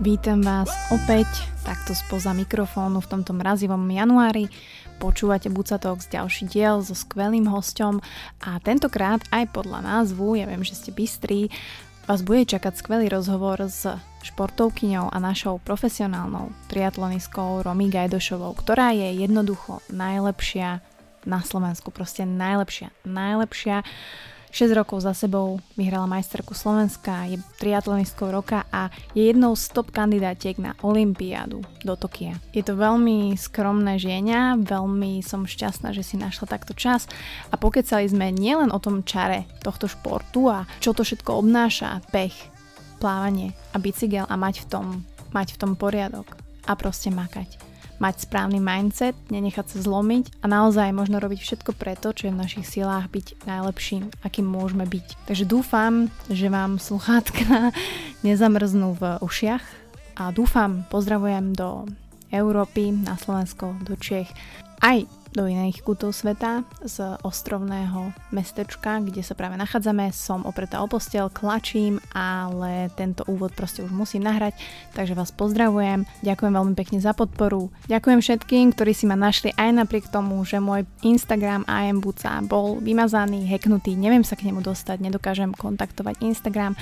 Vítam vás opäť takto spoza mikrofónu v tomto mrazivom januári. Počúvate Buca Talks ďalší diel so skvelým hosťom a tentokrát aj podľa názvu, ja viem, že ste bystrí, vás bude čakať skvelý rozhovor s športovkyňou a našou profesionálnou triatlonistkou Romy Gajdošovou, ktorá je jednoducho najlepšia na Slovensku, proste najlepšia, najlepšia. 6 rokov za sebou vyhrala majsterku Slovenska, je triatlonistkou roka a je jednou z top kandidátiek na Olympiádu do Tokia. Je to veľmi skromné žienia, veľmi som šťastná, že si našla takto čas a pokecali sme nielen o tom čare tohto športu a čo to všetko obnáša, pech, plávanie a bicykel a mať v tom, mať v tom poriadok a proste makať mať správny mindset, nenechať sa zlomiť a naozaj možno robiť všetko preto, čo je v našich silách byť najlepším, akým môžeme byť. Takže dúfam, že vám sluchátka nezamrznú v ušiach a dúfam, pozdravujem do Európy, na Slovensko, do Čech, aj do iných kútov sveta z ostrovného mestečka, kde sa práve nachádzame. Som opretá o postel, klačím, ale tento úvod proste už musím nahrať, takže vás pozdravujem. Ďakujem veľmi pekne za podporu. Ďakujem všetkým, ktorí si ma našli aj napriek tomu, že môj Instagram Buca bol vymazaný, hacknutý, neviem sa k nemu dostať, nedokážem kontaktovať Instagram.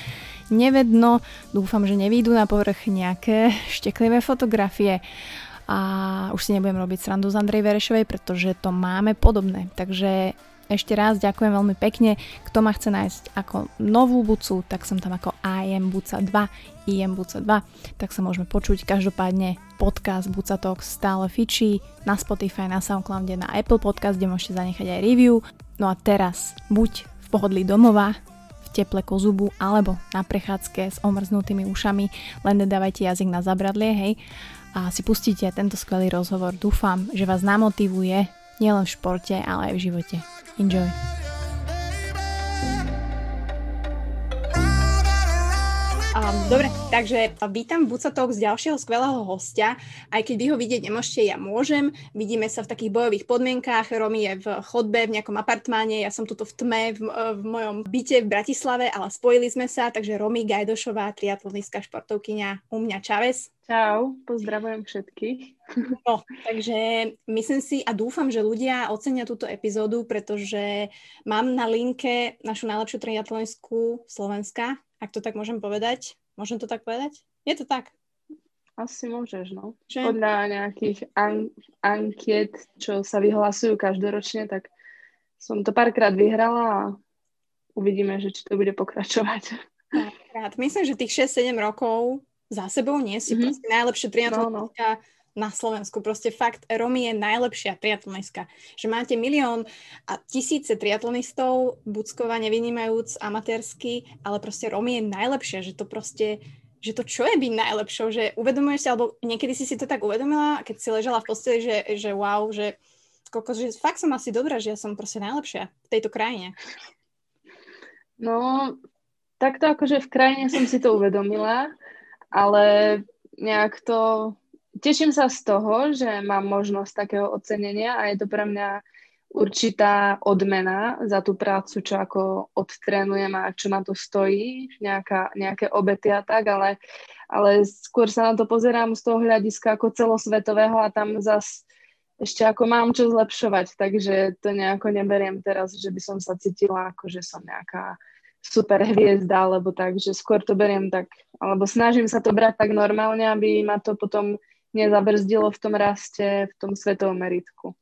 Nevedno, dúfam, že nevídu na povrch nejaké šteklivé fotografie a už si nebudem robiť srandu z Andrej Verešovej, pretože to máme podobné. Takže ešte raz ďakujem veľmi pekne. Kto ma chce nájsť ako novú bucu, tak som tam ako IM Buca 2, IM Buca 2, tak sa môžeme počuť. Každopádne podcast Buca Talk stále fičí na Spotify, na Soundcloude, na Apple Podcast, kde môžete zanechať aj review. No a teraz buď v pohodlí domova, teple kozubu alebo na prechádzke s omrznutými ušami, len nedávajte jazyk na zabradlie, hej a si pustíte tento skvelý rozhovor. Dúfam, že vás namotivuje nielen v športe, ale aj v živote. Enjoy! Dobre, takže vítam Buca Talk z ďalšieho skvelého hostia. Aj keď vy ho vidieť nemôžete, ja môžem. Vidíme sa v takých bojových podmienkách. Romy je v chodbe, v nejakom apartmáne, ja som tuto v tme, v, v mojom byte v Bratislave, ale spojili sme sa, takže Romy Gajdošová, triatlonistka športovkyňa u mňa Čaves. Čau, pozdravujem všetkých. No, takže myslím si a dúfam, že ľudia ocenia túto epizódu, pretože mám na linke našu najlepšiu triatlonistku Slovenska, ak to tak môžem povedať. Môžem to tak povedať? Je to tak? Asi môžeš, no. Že? Podľa nejakých an- ankiet, čo sa vyhlasujú každoročne, tak som to párkrát vyhrala a uvidíme, že či to bude pokračovať. Párkrát. Myslím, že tých 6-7 rokov za sebou nie si mm-hmm. proste najlepšia triatlonistka no, no na Slovensku. Proste fakt, Romy je najlepšia triatlonistka. Že máte milión a tisíce triatlonistov, Buckova nevynímajúc amatérsky, ale proste Romy je najlepšia, že to proste že to čo je byť najlepšou, že uvedomuješ si, alebo niekedy si si to tak uvedomila, keď si ležala v posteli, že, že wow, že, koľko, že fakt som asi dobrá, že ja som proste najlepšia v tejto krajine. No, takto akože v krajine som si to uvedomila, ale nejak to teším sa z toho, že mám možnosť takého ocenenia a je to pre mňa určitá odmena za tú prácu, čo ako odtrénujem a čo na to stojí, nejaká, nejaké obety a tak, ale, ale skôr sa na to pozerám z toho hľadiska ako celosvetového a tam zas ešte ako mám čo zlepšovať, takže to nejako neberiem teraz, že by som sa cítila ako, že som nejaká super hviezda, alebo tak, že skôr to beriem tak, alebo snažím sa to brať tak normálne, aby ma to potom nezabrzdilo v tom raste, v tom svetovom meritku.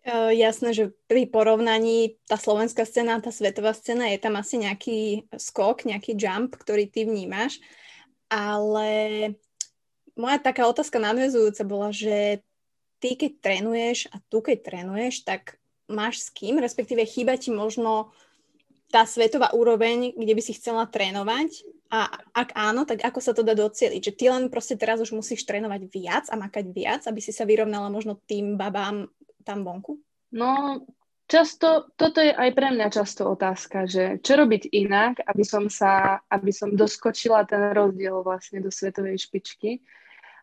Uh, jasné, že pri porovnaní tá slovenská scéna a tá svetová scéna je tam asi nejaký skok, nejaký jump, ktorý ty vnímaš, ale moja taká otázka nadvezujúca bola, že ty keď trénuješ a tu keď trénuješ, tak máš s kým, respektíve chýba ti možno tá svetová úroveň, kde by si chcela trénovať a ak áno, tak ako sa to dá docieliť? Že ty len proste teraz už musíš trénovať viac a makať viac, aby si sa vyrovnala možno tým babám tam vonku? No, často, toto je aj pre mňa často otázka, že čo robiť inak, aby som sa, aby som doskočila ten rozdiel vlastne do svetovej špičky.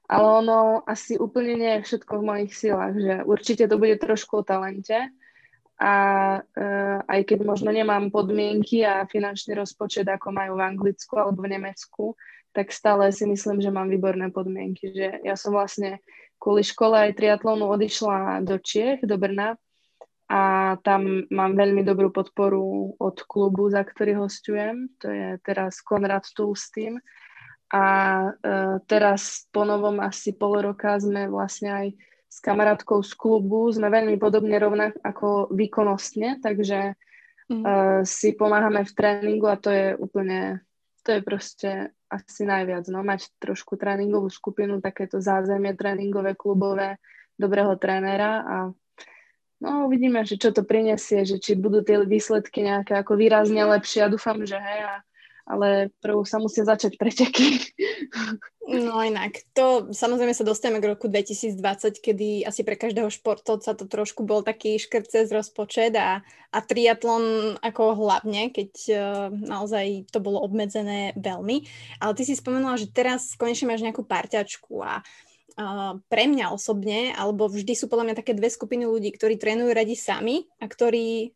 ale ono asi úplne nie je všetko v mojich silách, že určite to bude trošku o talente a uh, aj keď možno nemám podmienky a finančný rozpočet, ako majú v Anglicku alebo v Nemecku, tak stále si myslím, že mám výborné podmienky. Že ja som vlastne kvôli škole aj triatlonu odišla do Čiech, do Brna a tam mám veľmi dobrú podporu od klubu, za ktorý hostujem. To je teraz Konrad Tulstým. A uh, teraz po novom asi pol roka sme vlastne aj s kamarátkou z klubu, sme veľmi podobne rovnak ako výkonnostne, takže mm. uh, si pomáhame v tréningu a to je úplne, to je proste asi najviac, no, mať trošku tréningovú skupinu, takéto zázemie tréningové, klubové, dobrého trénera a no uvidíme, že čo to prinesie, že či budú tie výsledky nejaké ako výrazne lepšie. Ja dúfam, že hej a ale prv sa musia začať preteky. No inak, to samozrejme sa dostaneme k roku 2020, kedy asi pre každého športovca to trošku bol taký škrt cez rozpočet a, a triatlon ako hlavne, keď uh, naozaj to bolo obmedzené veľmi. Ale ty si spomenula, že teraz konečne máš nejakú parťačku a Uh, pre mňa osobne, alebo vždy sú podľa mňa také dve skupiny ľudí, ktorí trénujú radi sami a ktorí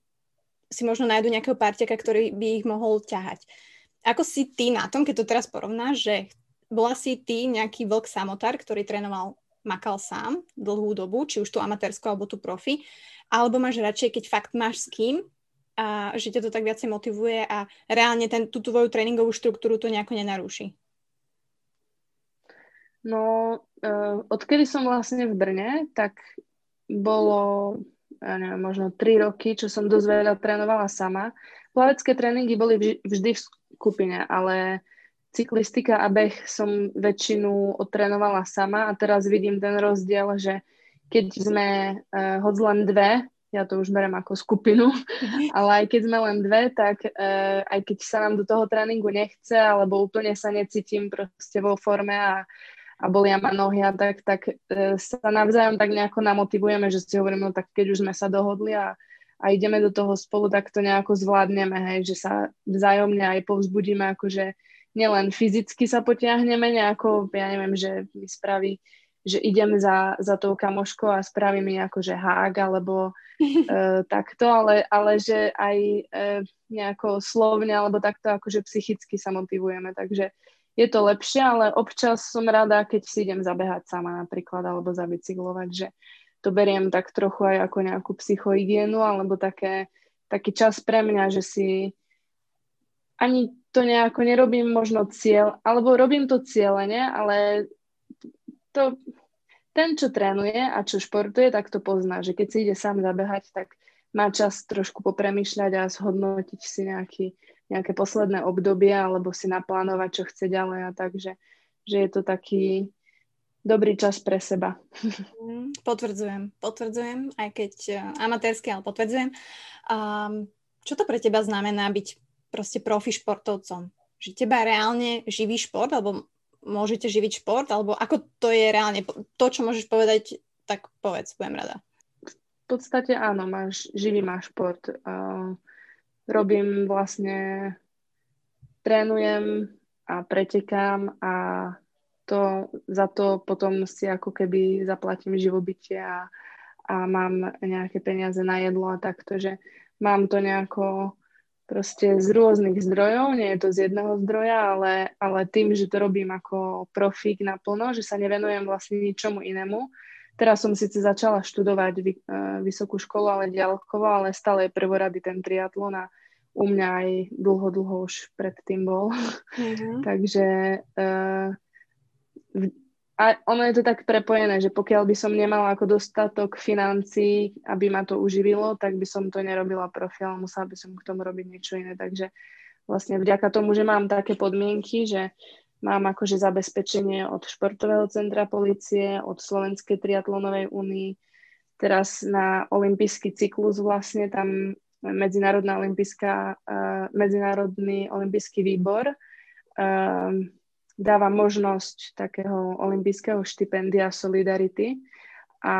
si možno nájdu nejakého parťaka, ktorý by ich mohol ťahať. Ako si ty na tom, keď to teraz porovnáš, že bola si ty nejaký vlk samotár, ktorý trénoval, makal sám dlhú dobu, či už tu amatérsko alebo tu profi, alebo máš radšej, keď fakt máš s kým a že ťa to tak viacej motivuje a reálne ten, tú tvoju tréningovú štruktúru to nejako nenarúši? No, uh, odkedy som vlastne v Brne, tak bolo, ja neviem, možno 3 roky, čo som dosť veľa trénovala sama. Plavecké tréningy boli vždy v skupine, ale cyklistika a beh som väčšinu otrénovala sama a teraz vidím ten rozdiel, že keď sme uh, hoď len dve, ja to už berem ako skupinu, ale aj keď sme len dve, tak uh, aj keď sa nám do toho tréningu nechce, alebo úplne sa necítim proste vo forme a, a bolia ma nohy a tak, tak uh, sa navzájom tak nejako namotivujeme, že si hovorím, no tak keď už sme sa dohodli a a ideme do toho spolu, tak to nejako zvládneme, hej, že sa vzájomne aj povzbudíme, akože nielen fyzicky sa potiahneme nejako, ja neviem, že mi spraví, že idem za, za tou kamoškou a spraví mi akože hák alebo e, takto, ale, ale že aj e, nejako slovne alebo takto akože psychicky sa motivujeme, takže je to lepšie, ale občas som rada, keď si idem zabehať sama napríklad alebo zabicyklovať, že to beriem tak trochu aj ako nejakú psychohygienu alebo také, taký čas pre mňa, že si ani to nejako nerobím možno cieľ, alebo robím to cieľene, ale to, ten, čo trénuje a čo športuje, tak to pozná, že keď si ide sám zabehať, tak má čas trošku popremýšľať a zhodnotiť si nejaký, nejaké posledné obdobie alebo si naplánovať, čo chce ďalej a tak, že, že je to taký, dobrý čas pre seba. Mm, potvrdzujem, potvrdzujem, aj keď uh, amatérsky, ale potvrdzujem. Um, čo to pre teba znamená byť proste profi športovcom? Že teba reálne živí šport, alebo môžete živiť šport, alebo ako to je reálne? To, čo môžeš povedať, tak povedz, budem rada. V podstate áno, máš, živý máš šport. Uh, robím vlastne, trénujem a pretekám a to, za to potom si ako keby zaplatím živobytie a, a mám nejaké peniaze na jedlo a takto, že mám to nejako proste z rôznych zdrojov, nie je to z jedného zdroja, ale, ale tým, že to robím ako profík naplno, že sa nevenujem vlastne ničomu inému. Teraz som síce začala študovať vy, uh, vysokú školu, ale ďalkovo, ale stále je prvorady ten triatlon a u mňa aj dlho, dlho už predtým bol. Mm-hmm. Takže uh, a ono je to tak prepojené, že pokiaľ by som nemala ako dostatok financií, aby ma to uživilo, tak by som to nerobila profil, musela by som k tomu robiť niečo iné. Takže vlastne vďaka tomu, že mám také podmienky, že mám akože zabezpečenie od športového centra policie, od Slovenskej triatlonovej únii, teraz na olympijský cyklus vlastne tam Medzinárodná olympijská, uh, Medzinárodný olympijský výbor uh, dáva možnosť takého olympijského štipendia Solidarity a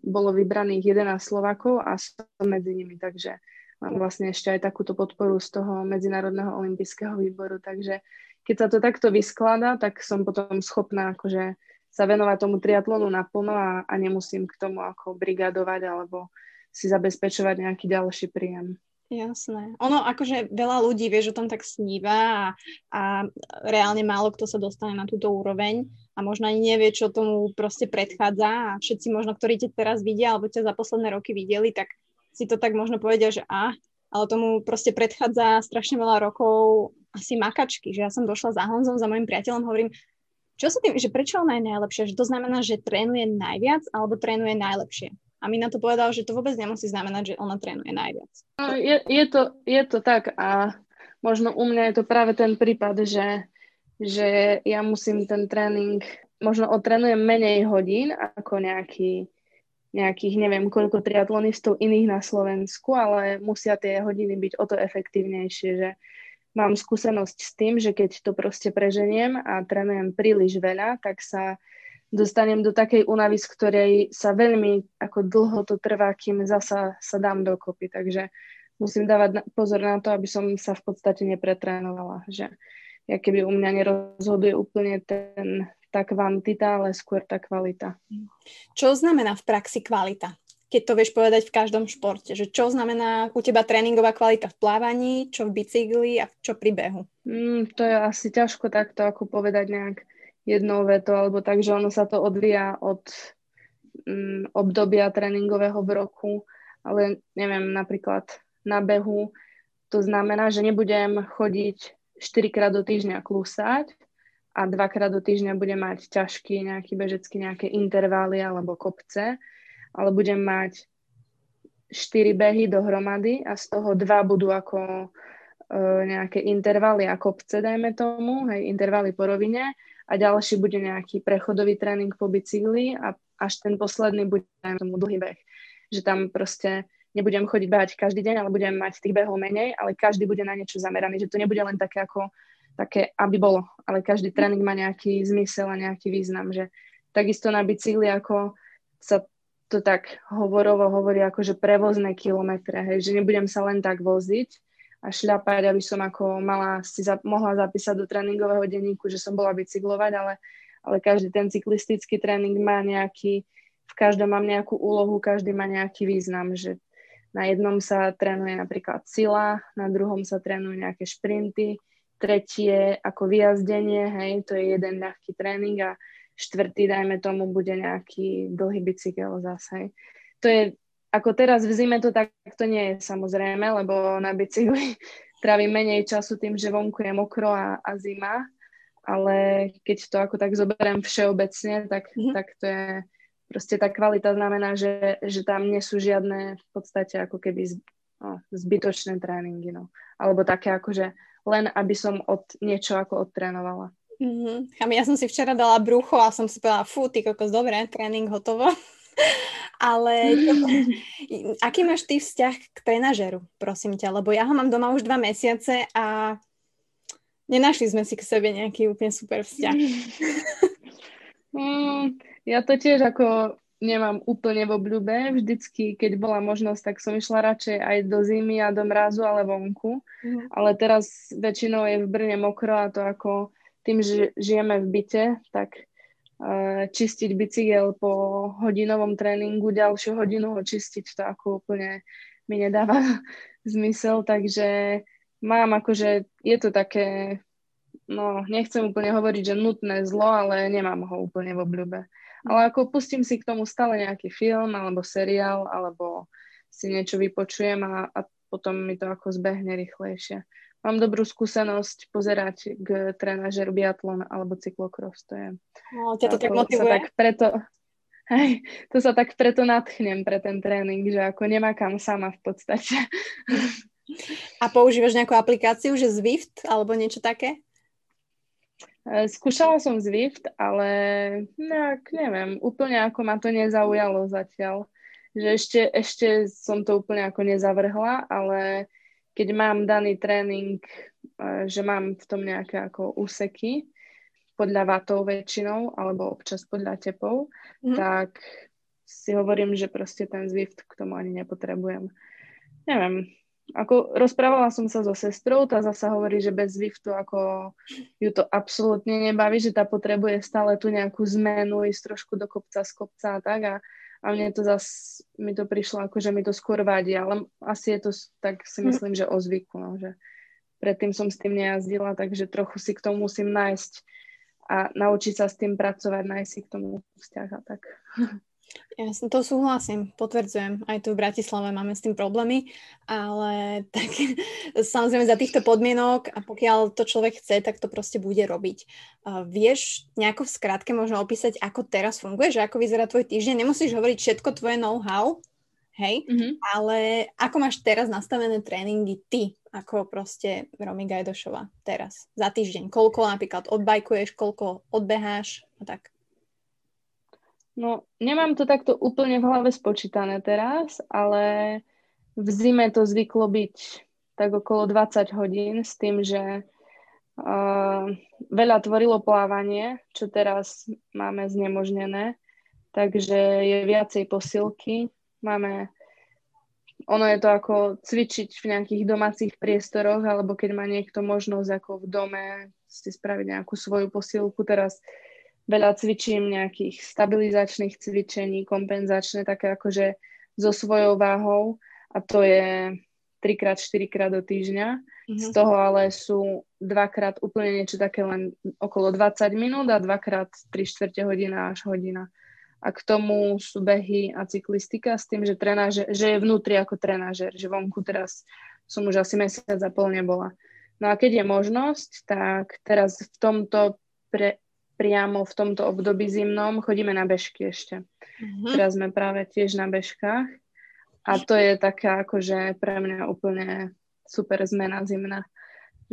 bolo vybraných 11 Slovakov a som medzi nimi, takže mám vlastne ešte aj takúto podporu z toho Medzinárodného olympijského výboru, takže keď sa to takto vyskladá, tak som potom schopná akože sa venovať tomu triatlonu naplno a, a nemusím k tomu ako brigadovať alebo si zabezpečovať nejaký ďalší príjem. Jasné. Ono akože veľa ľudí, vieš, o tom tak sníva a, a reálne málo kto sa dostane na túto úroveň a možno ani nevie, čo tomu proste predchádza a všetci možno, ktorí ťa teraz vidia alebo ťa za posledné roky videli, tak si to tak možno povedia, že a, ale tomu proste predchádza strašne veľa rokov asi makačky, že ja som došla za Honzom, za mojim priateľom, hovorím, čo sa tým, že prečo ona je najlepšia? Že to znamená, že trénuje najviac alebo trénuje najlepšie? A mi na to povedal, že to vôbec nemusí znamenať, že ona trénuje najviac. No, je, je, to, je to tak a možno u mňa je to práve ten prípad, že, že ja musím ten tréning, možno otrénujem menej hodín ako nejaký, nejakých, neviem koľko triatlonistov iných na Slovensku, ale musia tie hodiny byť o to efektívnejšie, že mám skúsenosť s tým, že keď to proste preženiem a trénujem príliš veľa, tak sa dostanem do takej únavy, z ktorej sa veľmi ako dlho to trvá, kým zasa sa dám dokopy. Takže musím dávať pozor na to, aby som sa v podstate nepretrénovala. Že ja keby u mňa nerozhoduje úplne ten, tá kvantita, ale skôr tá kvalita. Čo znamená v praxi kvalita? Keď to vieš povedať v každom športe, že čo znamená u teba tréningová kvalita v plávaní, čo v bicykli a čo pri behu? Mm, to je asi ťažko takto ako povedať nejak jednou vetou, alebo tak, že ono sa to odvíja od um, obdobia tréningového v roku, ale neviem, napríklad na behu to znamená, že nebudem chodiť 4 krát do týždňa klusať a dvakrát do týždňa budem mať ťažký nejaký bežecký nejaké intervály alebo kopce, ale budem mať 4 behy dohromady a z toho dva budú ako uh, nejaké intervaly a kopce, dajme tomu, hej, intervaly po rovine a ďalší bude nejaký prechodový tréning po bicykli a až ten posledný bude tomu dlhý beh. Že tam proste nebudem chodiť behať každý deň, ale budem mať tých behov menej, ale každý bude na niečo zameraný, že to nebude len také ako také, aby bolo, ale každý tréning má nejaký zmysel a nejaký význam, že takisto na bicykli, ako sa to tak hovorovo hovorí, ako že prevozné kilometre, hej, že nebudem sa len tak voziť, a šľapať, aby som ako mala si za, mohla zapísať do tréningového denníku, že som bola bicyklovať, ale, ale každý ten cyklistický tréning má nejaký, v každom mám nejakú úlohu, každý má nejaký význam, že na jednom sa trénuje napríklad sila, na druhom sa trénujú nejaké šprinty, tretie ako vyjazdenie, hej, to je jeden ľahký tréning a štvrtý, dajme tomu, bude nejaký dlhý bicykel zase. To je ako teraz v zime to takto nie je samozrejme, lebo na bicykli trávim menej času tým, že vonku je mokro a, a zima, ale keď to ako tak zoberiem všeobecne, tak, mm-hmm. tak to je proste tá kvalita znamená, že, že tam nie sú žiadne v podstate ako keby no, zbytočné tréningy, no. Alebo také ako, že len aby som od niečo ako odtrénovala. Mm-hmm. Ja som si včera dala brucho a som si povedala, fú, ty kokos, dobre, tréning hotovo. Ale aký máš ty vzťah k trenažeru, prosím ťa? Lebo ja ho mám doma už dva mesiace a nenašli sme si k sebe nejaký úplne super vzťah. Mm, ja to tiež ako nemám úplne v obľúbe. Vždycky, keď bola možnosť, tak som išla radšej aj do zimy a do mrazu, ale vonku. Mm. Ale teraz väčšinou je v Brne mokro a to ako tým, že žijeme v byte, tak čistiť bicykel po hodinovom tréningu, ďalšiu hodinu ho čistiť, to ako úplne mi nedáva zmysel, takže mám akože, je to také, no nechcem úplne hovoriť, že nutné zlo, ale nemám ho úplne v obľúbe. Ale ako pustím si k tomu stále nejaký film alebo seriál, alebo si niečo vypočujem a, a potom mi to ako zbehne rýchlejšie mám dobrú skúsenosť pozerať k trénažeru biatlon alebo cyklokros. To je, no, ťa to tak motivuje? tak preto, hej, to sa tak preto natchnem pre ten tréning, že ako nemakám sama v podstate. A používaš nejakú aplikáciu, že Zwift alebo niečo také? E, skúšala som Zwift, ale nejak, neviem, úplne ako ma to nezaujalo zatiaľ. Že ešte, ešte som to úplne ako nezavrhla, ale keď mám daný tréning, e, že mám v tom nejaké ako úseky, podľa vatov väčšinou, alebo občas podľa tepov, mm. tak si hovorím, že proste ten Zwift k tomu ani nepotrebujem. Neviem, ako rozprávala som sa so sestrou, tá zasa hovorí, že bez Zwiftu ako ju to absolútne nebaví, že tá potrebuje stále tu nejakú zmenu, ísť trošku do kopca z kopca a tak a, a mne to zase, mi to prišlo ako, že mi to skôr vadí, ale asi je to tak si hm. myslím, že o zvyku, no, že predtým som s tým nejazdila, takže trochu si k tomu musím nájsť a naučiť sa s tým pracovať, nájsť si k tomu vzťah a tak. Ja to súhlasím, potvrdzujem. Aj tu v Bratislave máme s tým problémy, ale tak samozrejme za týchto podmienok a pokiaľ to človek chce, tak to proste bude robiť. Uh, vieš nejako v skratke možno opísať, ako teraz funguje, že ako vyzerá tvoj týždeň? Nemusíš hovoriť všetko tvoje know-how, hej, mm-hmm. ale ako máš teraz nastavené tréningy ty, ako proste Romy Gajdošova teraz, za týždeň? Koľko napríklad odbajkuješ, koľko odbeháš a tak? No, nemám to takto úplne v hlave spočítané teraz, ale v zime to zvyklo byť tak okolo 20 hodín s tým, že uh, veľa tvorilo plávanie, čo teraz máme znemožnené, takže je viacej posilky. Máme, ono je to ako cvičiť v nejakých domácich priestoroch, alebo keď má niekto možnosť ako v dome si spraviť nejakú svoju posilku. Teraz veľa cvičím nejakých stabilizačných cvičení, kompenzačné, také akože so svojou váhou a to je 3 4 krát do týždňa. Mm-hmm. Z toho ale sú dvakrát úplne niečo také len okolo 20 minút a dvakrát 3 čtvrte hodina až hodina. A k tomu sú behy a cyklistika s tým, že, trenáže, že je vnútri ako trenážer, že vonku teraz som už asi mesiac a pol nebola. No a keď je možnosť, tak teraz v tomto pre, priamo v tomto období zimnom chodíme na bežky ešte. Mm-hmm. Teraz sme práve tiež na bežkách a to je taká akože pre mňa úplne super zmena zimná.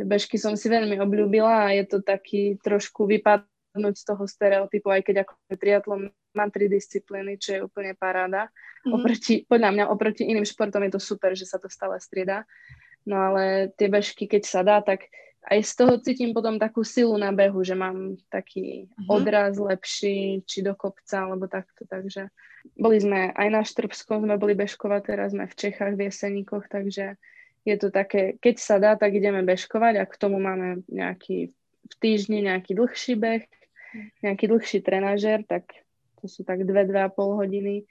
Bežky som si veľmi obľúbila a je to taký trošku vypadnúť z toho stereotypu, aj keď ako triatlon má tri disciplíny, čo je úplne paráda. Mm-hmm. Oproti, podľa mňa oproti iným športom je to super, že sa to stále strieda. No ale tie bežky, keď sa dá, tak aj z toho cítim potom takú silu na behu, že mám taký uh-huh. odraz lepší, či do kopca, alebo takto, takže boli sme aj na Štrbskom, sme boli bežkovať, teraz sme v Čechách, v Jeseníkoch, takže je to také, keď sa dá, tak ideme bežkovať a k tomu máme nejaký v týždni nejaký dlhší beh, nejaký dlhší trenažer, tak to sú tak 2-2,5 hodiny.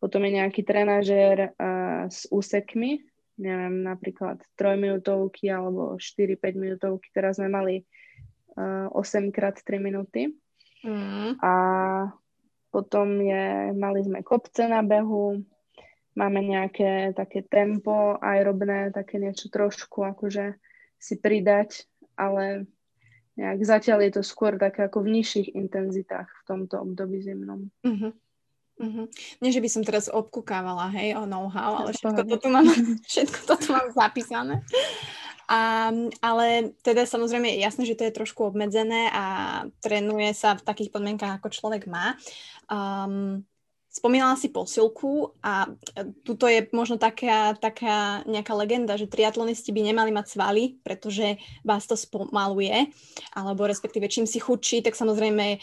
Potom je nejaký trenažer uh, s úsekmi, neviem, napríklad trojminútovky alebo 4-5 minútovky. Teraz sme mali uh, 8 krát 3 minúty. Mm. A potom je, mali sme kopce na behu, máme nejaké také tempo aerobné, také niečo trošku akože si pridať, ale nejak zatiaľ je to skôr také ako v nižších intenzitách v tomto období zimnom. Mm-hmm. Uh-huh. Nie, že by som teraz obkúkávala, hej, o know-how, ale všetko to tu mám, všetko to tu mám zapísané. A, ale teda samozrejme je jasné, že to je trošku obmedzené a trénuje sa v takých podmienkách, ako človek má. Um, Spomínala si posilku a e, tuto je možno taká, taká nejaká legenda, že triatlonisti by nemali mať svaly, pretože vás to spomaluje, alebo respektíve čím si chudší, tak samozrejme e,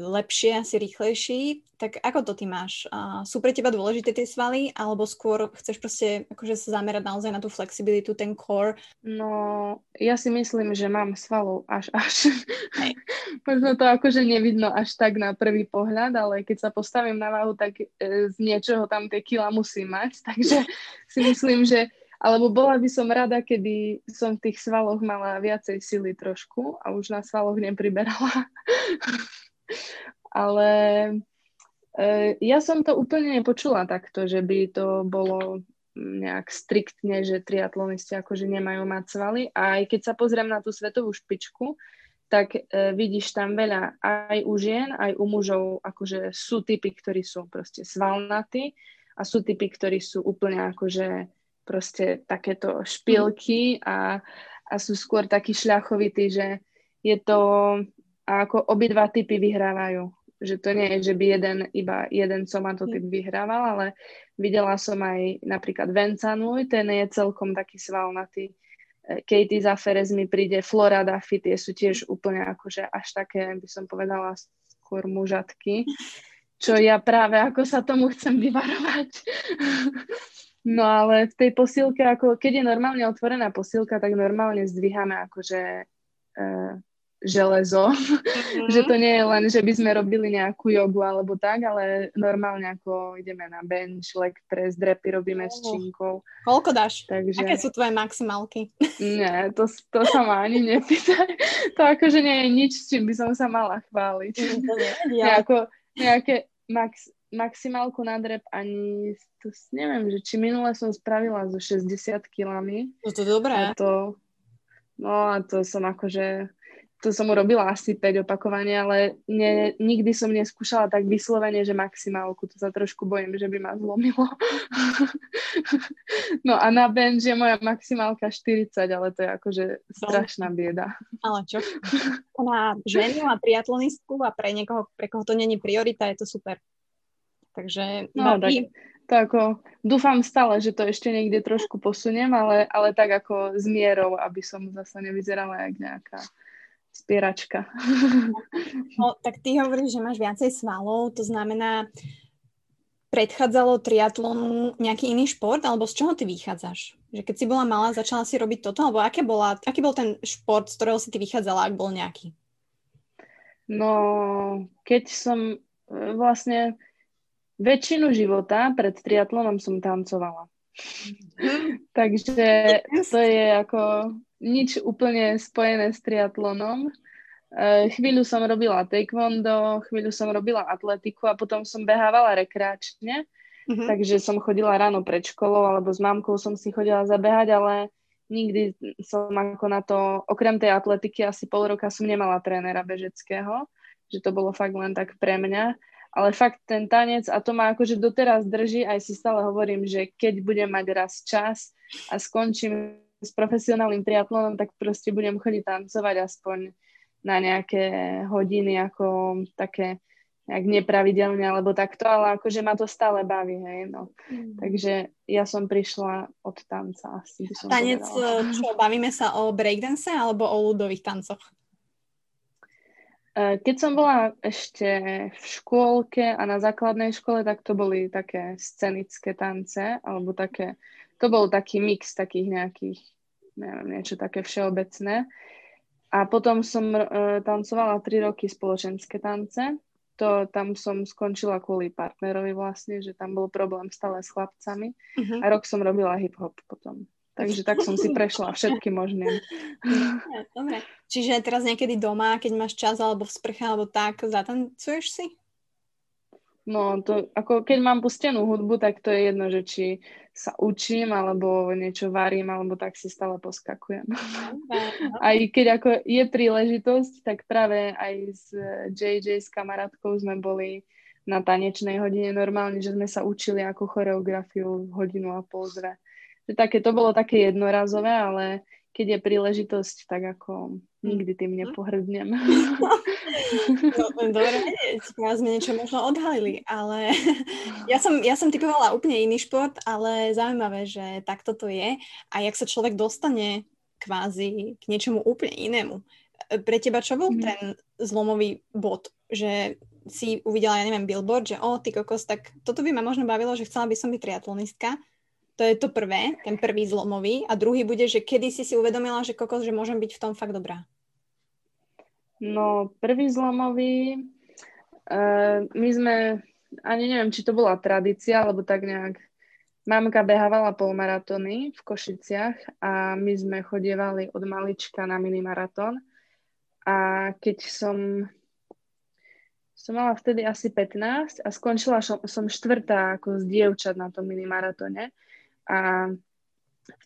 lepšie, asi rýchlejší. Tak ako to ty máš? A sú pre teba dôležité tie svaly, alebo skôr chceš proste akože sa zamerať naozaj na tú flexibilitu, ten core? No, ja si myslím, že mám svalov až až. Možno to akože nevidno až tak na prvý pohľad, ale keď sa postavím na váhu, tak e, z niečoho tam tie kila musím mať. Takže si myslím, že alebo bola by som rada, keby som v tých svaloch mala viacej sily trošku a už na svaloch nepriberala. ale ja som to úplne nepočula takto, že by to bolo nejak striktne, že triatlonisti akože nemajú mať svaly. A aj keď sa pozriem na tú svetovú špičku, tak e, vidíš tam veľa aj u žien, aj u mužov, akože sú typy, ktorí sú proste svalnatí a sú typy, ktorí sú úplne akože proste takéto špilky a, a sú skôr takí šľachovití, že je to, ako obidva typy vyhrávajú že to nie je, že by jeden, iba jeden somatotyp mm. vyhrával, ale videla som aj napríklad Vencanúj, ten je celkom taký svalnatý. E, Katie Zaferez mi príde, Flora Duffy, tie sú tiež úplne akože až také, by som povedala, skôr mužatky, čo ja práve ako sa tomu chcem vyvarovať. No ale v tej posilke, ako keď je normálne otvorená posilka, tak normálne zdvíhame akože e, železo. Mm-hmm. že to nie je len, že by sme robili nejakú jogu alebo tak, ale normálne ako ideme na bench, leg press, drepy robíme s činkou. Koľko dáš? Takže... Aké sú tvoje maximálky? Nie, to, to sa ma ani nepýtaj. To akože nie je nič, s čím by som sa mala chváliť. Nejako, nejaké max, maximálku na drep ani, to neviem, že či minule som spravila so 60 kilami. No to dobré. A to, no a to som akože to som urobila asi 5 opakovania, ale ne, nikdy som neskúšala tak vyslovene, že maximálku. To sa trošku bojím, že by ma zlomilo. no a na bench je moja maximálka 40, ale to je akože strašná bieda. Ale čo? Na ženu a triatlonistku a pre niekoho, pre koho to není priorita, je to super. Takže no, tak, to ako, dúfam stále, že to ešte niekde trošku posuniem, ale, ale tak ako s mierou, aby som zase nevyzerala jak nejaká spieračka. No, tak ty hovoríš, že máš viacej svalov, to znamená, predchádzalo triatlonu nejaký iný šport, alebo z čoho ty vychádzaš? Že keď si bola malá, začala si robiť toto, alebo aké bola, aký bol ten šport, z ktorého si ty vychádzala, ak bol nejaký? No, keď som e, vlastne väčšinu života pred triatlonom som tancovala. Mm. Takže to je ako nič úplne spojené s triatlonom. Uh, chvíľu som robila taekwondo, chvíľu som robila atletiku a potom som behávala rekreačne, uh-huh. takže som chodila ráno pred školou alebo s mamkou som si chodila zabehať, ale nikdy som ako na to, okrem tej atletiky asi pol roka som nemala trénera bežeckého, že to bolo fakt len tak pre mňa. Ale fakt ten tanec, a to ma akože doteraz drží, aj si stále hovorím, že keď budem mať raz čas a skončím s profesionálnym triatlonom, tak proste budem chodiť tancovať aspoň na nejaké hodiny ako také nejak nepravidelne alebo takto, ale akože ma to stále baví, hej, no. Mm. Takže ja som prišla od tanca asi by som Tanec, povedala. čo, bavíme sa o breakdance alebo o ľudových tancoch? E, keď som bola ešte v škôlke a na základnej škole, tak to boli také scenické tance, alebo také, to bol taký mix takých nejakých neviem, niečo také všeobecné. A potom som uh, tancovala 3 roky spoločenské tance. To tam som skončila kvôli partnerovi vlastne, že tam bol problém stále s chlapcami. Uh-huh. A rok som robila hip-hop potom. Takže tak som si prešla všetky možné. Dobre. Čiže teraz niekedy doma, keď máš čas alebo v sprche alebo tak, zatancuješ si? No, to, ako keď mám pustenú hudbu, tak to je jedno, že či sa učím, alebo niečo varím, alebo tak si stále poskakujem. aj keď ako je príležitosť, tak práve aj s JJ, s kamarátkou sme boli na tanečnej hodine normálne, že sme sa učili ako choreografiu hodinu a pol. Že také, to bolo také jednorazové, ale keď je príležitosť, tak ako nikdy tým mhm. nepohrdnem. No, dobre, vás sme niečo možno odhalili, ale ja som, ja som typovala úplne iný šport, ale zaujímavé, že takto to je a jak sa človek dostane kvázi k niečomu úplne inému. Pre teba čo bol mm. ten zlomový bod, že si uvidela, ja neviem, billboard, že o, ty kokos, tak toto by ma možno bavilo, že chcela by som byť triatlonistka to je to prvé, ten prvý zlomový. A druhý bude, že kedy si si uvedomila, že kokos, že môžem byť v tom fakt dobrá. No, prvý zlomový, uh, my sme, ani neviem, či to bola tradícia, alebo tak nejak, mamka behávala polmaratóny v Košiciach a my sme chodievali od malička na minimaratón. A keď som som mala vtedy asi 15 a skončila som, som štvrtá ako z dievčat na tom minimaratóne. A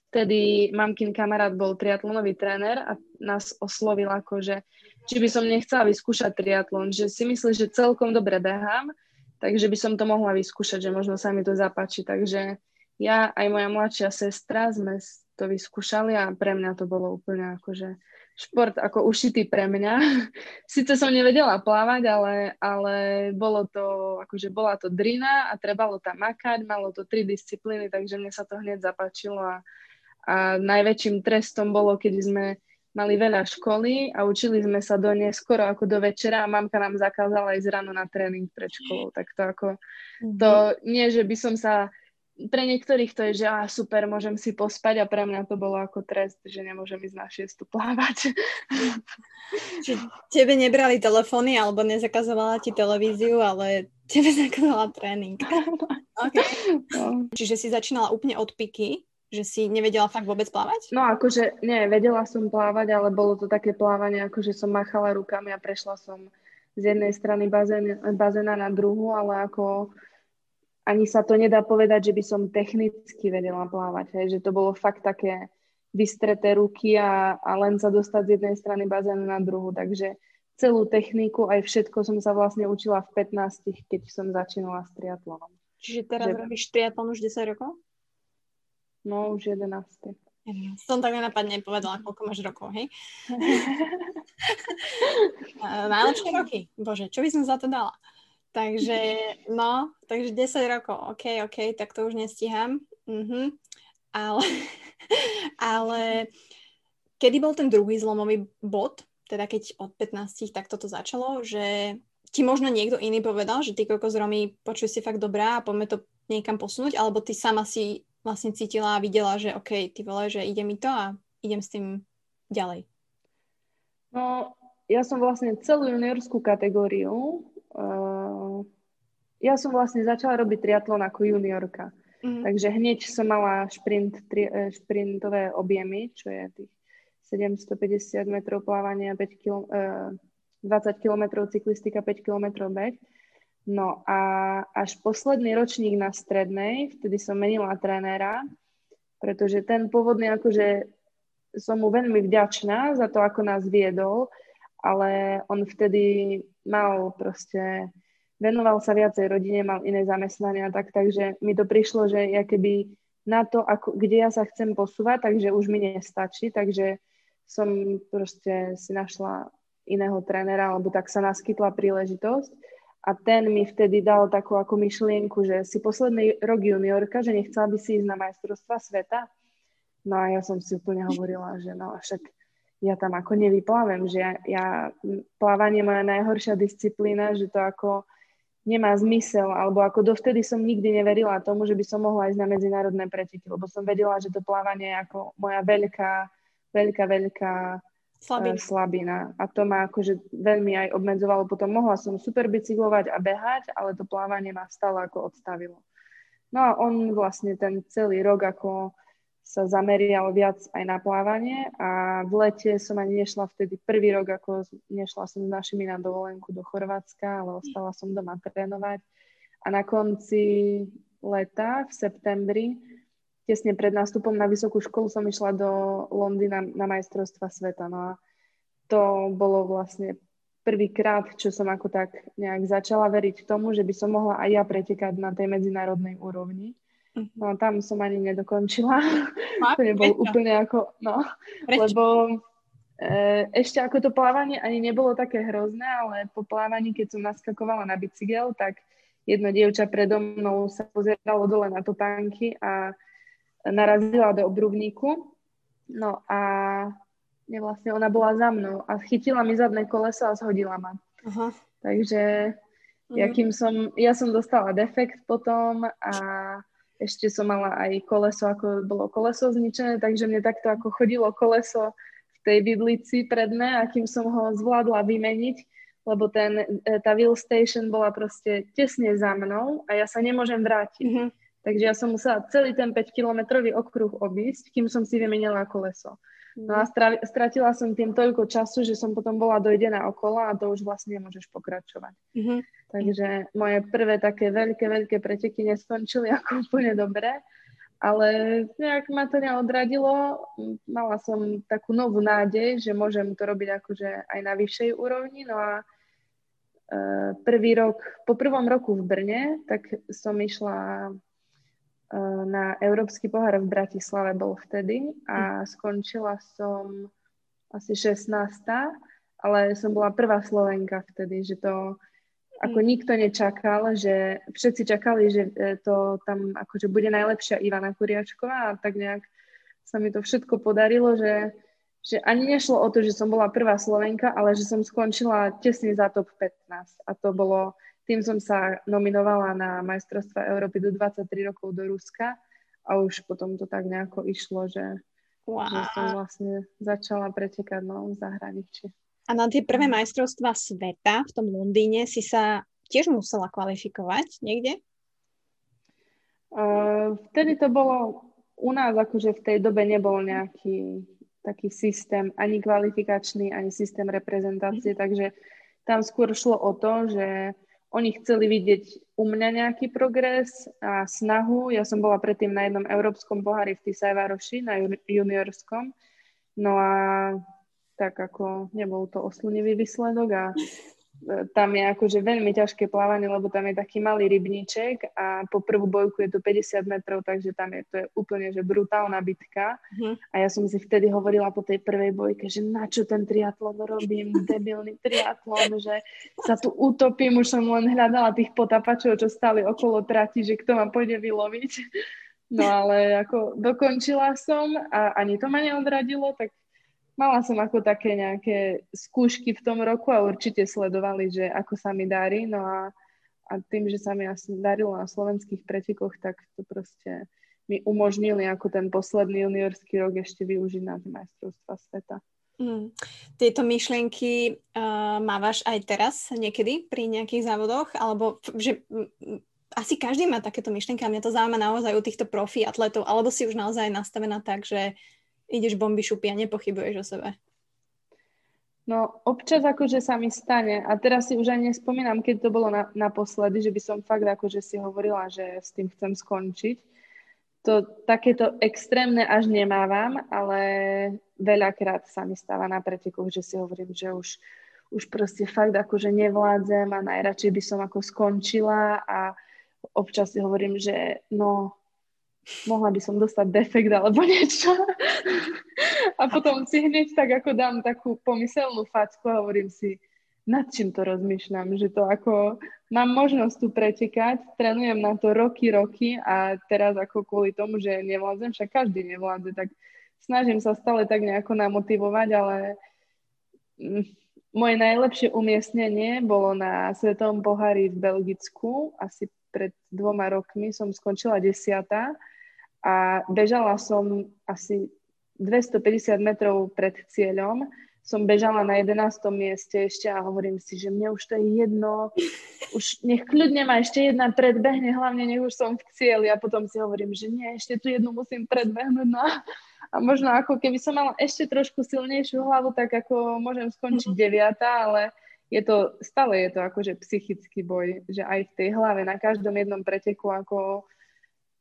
vtedy mamkin kamarát bol triatlonový tréner a nás oslovil ako, že či by som nechcela vyskúšať triatlon, že si myslí, že celkom dobre behám, takže by som to mohla vyskúšať, že možno sa mi to zapáči. Takže ja aj moja mladšia sestra sme to vyskúšali a pre mňa to bolo úplne akože šport ako ušitý pre mňa. Sice som nevedela plávať, ale, ale bolo to, akože bola to drina a trebalo tam makať, malo to tri disciplíny, takže mne sa to hneď zapáčilo a, a najväčším trestom bolo, keď sme mali veľa školy a učili sme sa do neskoro ako do večera a mamka nám zakázala ísť ráno na tréning pred školou, tak to ako, to mhm. nie, že by som sa pre niektorých to je, že á, super, môžem si pospať a pre mňa to bolo ako trest, že nemôžem ísť na šiestu plávať. Čiže tebe nebrali telefóny alebo nezakazovala ti televíziu, ale tebe zakazovala tréning. okay. no. Čiže si začínala úplne od piky, že si nevedela fakt vôbec plávať? No akože, nie, vedela som plávať, ale bolo to také plávanie, akože som machala rukami a prešla som z jednej strany bazén, bazéna na druhú, ale ako ani sa to nedá povedať, že by som technicky vedela plávať, hej, že to bolo fakt také vystreté ruky a, a len sa dostať z jednej strany bazénu na druhú, takže celú techniku, aj všetko som sa vlastne učila v 15, keď som začínala s triatlonom. Čiže teraz že... robíš triatlon už 10 rokov? No, už 11. Som tak nenapadne povedala, koľko máš rokov, hej? Najlepšie roky. Bože, čo by som za to dala? Takže, no, takže 10 rokov, ok, ok, tak to už nestíham. Uh-huh. Ale, ale kedy bol ten druhý zlomový bod, teda keď od 15 tak toto začalo, že ti možno niekto iný povedal, že ty kokos Romy, počuj si fakt dobrá a poďme to niekam posunúť, alebo ty sama si vlastne cítila a videla, že ok, ty vole, že ide mi to a idem s tým ďalej. No, ja som vlastne celú juniorskú kategóriu uh, ja som vlastne začala robiť triatlon ako juniorka. Mm. Takže hneď som mala šprint, tri, eh, šprintové objemy, čo je tých 750 metrov plávania, 5 kil, uh, 20 km cyklistika, 5 km beh. No a až posledný ročník na strednej, vtedy som menila trénera, pretože ten pôvodný, akože som mu veľmi vďačná za to, ako nás viedol, ale on vtedy mal proste, venoval sa viacej rodine, mal iné zamestnania, tak, takže mi to prišlo, že ja keby na to, ako, kde ja sa chcem posúvať, takže už mi nestačí, takže som proste si našla iného trénera, alebo tak sa naskytla príležitosť a ten mi vtedy dal takú ako myšlienku, že si posledný rok juniorka, že nechcela by si ísť na majstrovstva sveta. No a ja som si úplne hovorila, že no však ja tam ako nevyplavem, že ja, ja plávanie moja najhoršia disciplína, že to ako nemá zmysel, alebo ako dovtedy som nikdy neverila tomu, že by som mohla ísť na medzinárodné preteky, lebo som vedela, že to plávanie je ako moja veľká, veľká, veľká slabina. Uh, slabina. A to ma akože veľmi aj obmedzovalo. Potom mohla som super bicyklovať a behať, ale to plávanie ma stále ako odstavilo. No a on vlastne ten celý rok ako sa zamerial viac aj na plávanie a v lete som ani nešla vtedy prvý rok, ako nešla som s našimi na dovolenku do Chorvátska, ale ostala som doma trénovať. A na konci leta, v septembri, tesne pred nástupom na vysokú školu som išla do Londýna na majstrovstva sveta. No a to bolo vlastne prvýkrát, čo som ako tak nejak začala veriť tomu, že by som mohla aj ja pretekať na tej medzinárodnej úrovni. No tam som ani nedokončila. to nebol úplne ako, no, Prečo? lebo e, ešte ako to plávanie ani nebolo také hrozné, ale po plávaní, keď som naskakovala na bicykel, tak jedno dievča predo mnou sa pozeralo dole na topánky a narazila do obrubníku. No a ne, vlastne ona bola za mnou a chytila mi zadné koleso a zhodila ma. Aha. Takže ja, mhm. kým som, ja som dostala defekt potom a ešte som mala aj koleso, ako bolo koleso zničené, takže mne takto ako chodilo koleso v tej vidlici predné a kým som ho zvládla vymeniť, lebo ten, e, tá wheel station bola proste tesne za mnou a ja sa nemôžem vrátiť. Mm-hmm. Takže ja som musela celý ten 5-kilometrový okruh obísť, kým som si vymenila koleso. No a mhm. stratila som tým toľko času, že som potom bola dojdená okolo a to už vlastne nemôžeš pokračovať. Mm-hmm. Takže moje prvé také veľké, veľké preteky neskončili ako úplne dobre, ale nejak ma to neodradilo. Mala som takú novú nádej, že môžem to robiť akože aj na vyššej úrovni. No a e, prvý rok, po prvom roku v Brne, tak som išla na Európsky pohár v Bratislave bol vtedy a skončila som asi 16. Ale som bola prvá Slovenka vtedy, že to ako nikto nečakal, že všetci čakali, že e, to tam akože bude najlepšia Ivana Kuriačková a tak nejak sa mi to všetko podarilo, že, že ani nešlo o to, že som bola prvá Slovenka, ale že som skončila tesne za top 15 a to bolo tým som sa nominovala na majstrovstva Európy do 23 rokov do Ruska a už potom to tak nejako išlo, že, wow. že som vlastne začala pretekať no, v zahraničí. A na tie prvé majstrovstvá sveta v tom Londýne si sa tiež musela kvalifikovať niekde? Uh, vtedy to bolo u nás, akože v tej dobe nebol nejaký taký systém ani kvalifikačný, ani systém reprezentácie, mm. takže tam skôr šlo o to, že oni chceli vidieť u mňa nejaký progres a snahu. Ja som bola predtým na jednom európskom pohári v Tisajvaroši, na juniorskom. No a tak ako nebol to oslunivý výsledok a tam je akože veľmi ťažké plávanie, lebo tam je taký malý rybníček a po prvú bojku je to 50 metrov, takže tam je to je úplne že brutálna bitka. Uh-huh. A ja som si vtedy hovorila po tej prvej bojke, že na čo ten triatlon robím, debilný triatlon, že sa tu utopím, už som len hľadala tých potapačov, čo stali okolo trati, že kto ma pôjde vyloviť. No ale ako dokončila som a ani to ma neodradilo, tak mala som ako také nejaké skúšky v tom roku a určite sledovali, že ako sa mi darí. No a, a tým, že sa mi darilo na slovenských pretekoch, tak to proste mi umožnili ako ten posledný juniorský rok ešte využiť na majstrovstva sveta. Mm. Tieto myšlienky uh, mávaš aj teraz niekedy pri nejakých závodoch? Alebo že asi každý má takéto myšlienky a mňa to zaujíma naozaj u týchto profi atletov, alebo si už naozaj nastavená tak, že ideš bomby šupy a nepochybuješ o sebe? No občas akože sa mi stane a teraz si už aj nespomínam, keď to bolo na, naposledy, že by som fakt akože si hovorila, že s tým chcem skončiť. To takéto extrémne až nemávam, ale veľakrát sa mi stáva na pretekoch, že si hovorím, že už, už proste fakt akože nevládzem a najradšej by som ako skončila a občas si hovorím, že no mohla by som dostať defekt alebo niečo. A potom si hneď tak ako dám takú pomyselnú facku a hovorím si, nad čím to rozmýšľam, že to ako mám možnosť tu pretekať, trénujem na to roky, roky a teraz ako kvôli tomu, že nevládzem, však každý nevládze, tak snažím sa stále tak nejako namotivovať, ale mm, moje najlepšie umiestnenie bolo na Svetovom pohári v Belgicku, asi pred dvoma rokmi som skončila desiatá a bežala som asi 250 metrov pred cieľom. Som bežala na 11. mieste ešte a hovorím si, že mne už to je jedno, už nech kľudne ma ešte jedna predbehne, hlavne nech už som v cieli a potom si hovorím, že nie, ešte tu jednu musím predbehnúť. No. A možno ako keby som mala ešte trošku silnejšiu hlavu, tak ako môžem skončiť mhm. deviatá, ale je to, stále je to akože psychický boj, že aj v tej hlave na každom jednom preteku ako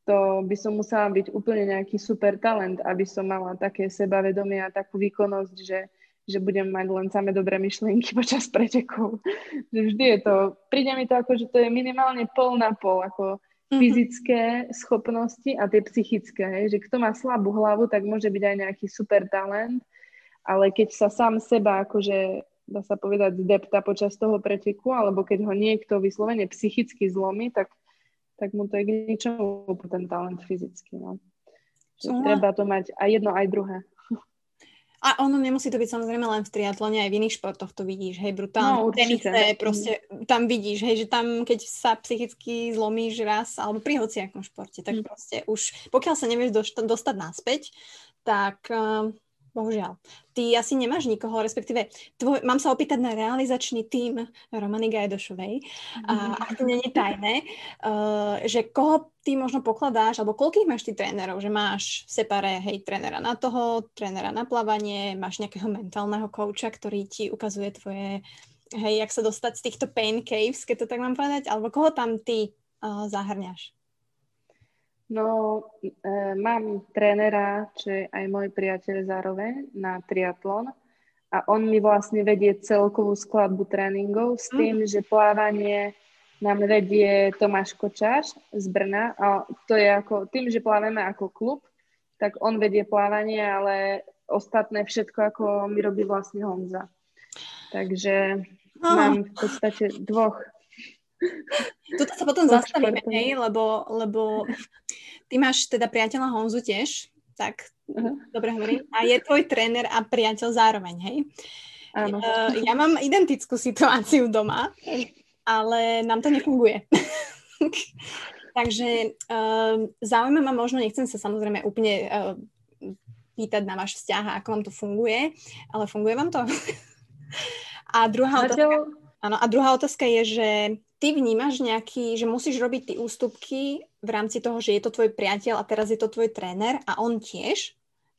to by som musela byť úplne nejaký super talent, aby som mala také sebavedomie a takú výkonnosť, že, že budem mať len samé dobré myšlienky počas pretekov. že vždy je to, príde mi to ako, že to je minimálne pol na pol, ako mm-hmm. fyzické schopnosti a tie psychické, hej? že kto má slabú hlavu, tak môže byť aj nejaký super talent, ale keď sa sám seba akože dá sa povedať, zdepta počas toho preteku, alebo keď ho niekto vyslovene psychicky zlomí, tak tak mu to je k ničomu ten talent fyzicky. No. Treba to mať aj jedno, aj druhé. A ono nemusí to byť samozrejme len v triatlone, aj v iných športoch to vidíš, hej, brutálne. No, tenise, proste tam vidíš, hej, že tam, keď sa psychicky zlomíš raz, alebo pri hociakom športe, tak mm. proste už, pokiaľ sa nevieš dostať naspäť, tak uh, Bohužiaľ. Ty asi nemáš nikoho, respektíve tvoj, mám sa opýtať na realizačný tím Romany Gajdošovej, a, a to nie je tajné, uh, že koho ty možno pokladáš, alebo koľkých máš ty trénerov, že máš v separe, hej, trénera na toho, trénera na plávanie, máš nejakého mentálneho kouča, ktorý ti ukazuje tvoje, hej, jak sa dostať z týchto pain caves, keď to tak mám povedať, alebo koho tam ty uh, zahrňaš? No, e, mám trénera, čo je aj môj priateľ zároveň na triatlon a on mi vlastne vedie celkovú skladbu tréningov s tým, mm. že plávanie nám vedie Tomáš Kočáš z Brna a to je ako, tým, že plávame ako klub, tak on vedie plávanie, ale ostatné všetko ako mi robí vlastne Honza. Takže oh. mám v podstate dvoch Tuto sa potom zastavíme, hej, lebo, lebo ty máš teda priateľa Honzu tiež, tak uh-huh. dobre hovorím, a je tvoj tréner a priateľ zároveň, hej? Áno. Uh, ja mám identickú situáciu doma ale nám to nefunguje. Takže uh, zaujíma ma možno, nechcem sa samozrejme úplne uh, pýtať na váš vzťah a ako vám to funguje, ale funguje vám to? a druhá otázka, áno, a druhá otázka je, že ty vnímaš nejaký, že musíš robiť ty ústupky v rámci toho, že je to tvoj priateľ a teraz je to tvoj tréner a on tiež?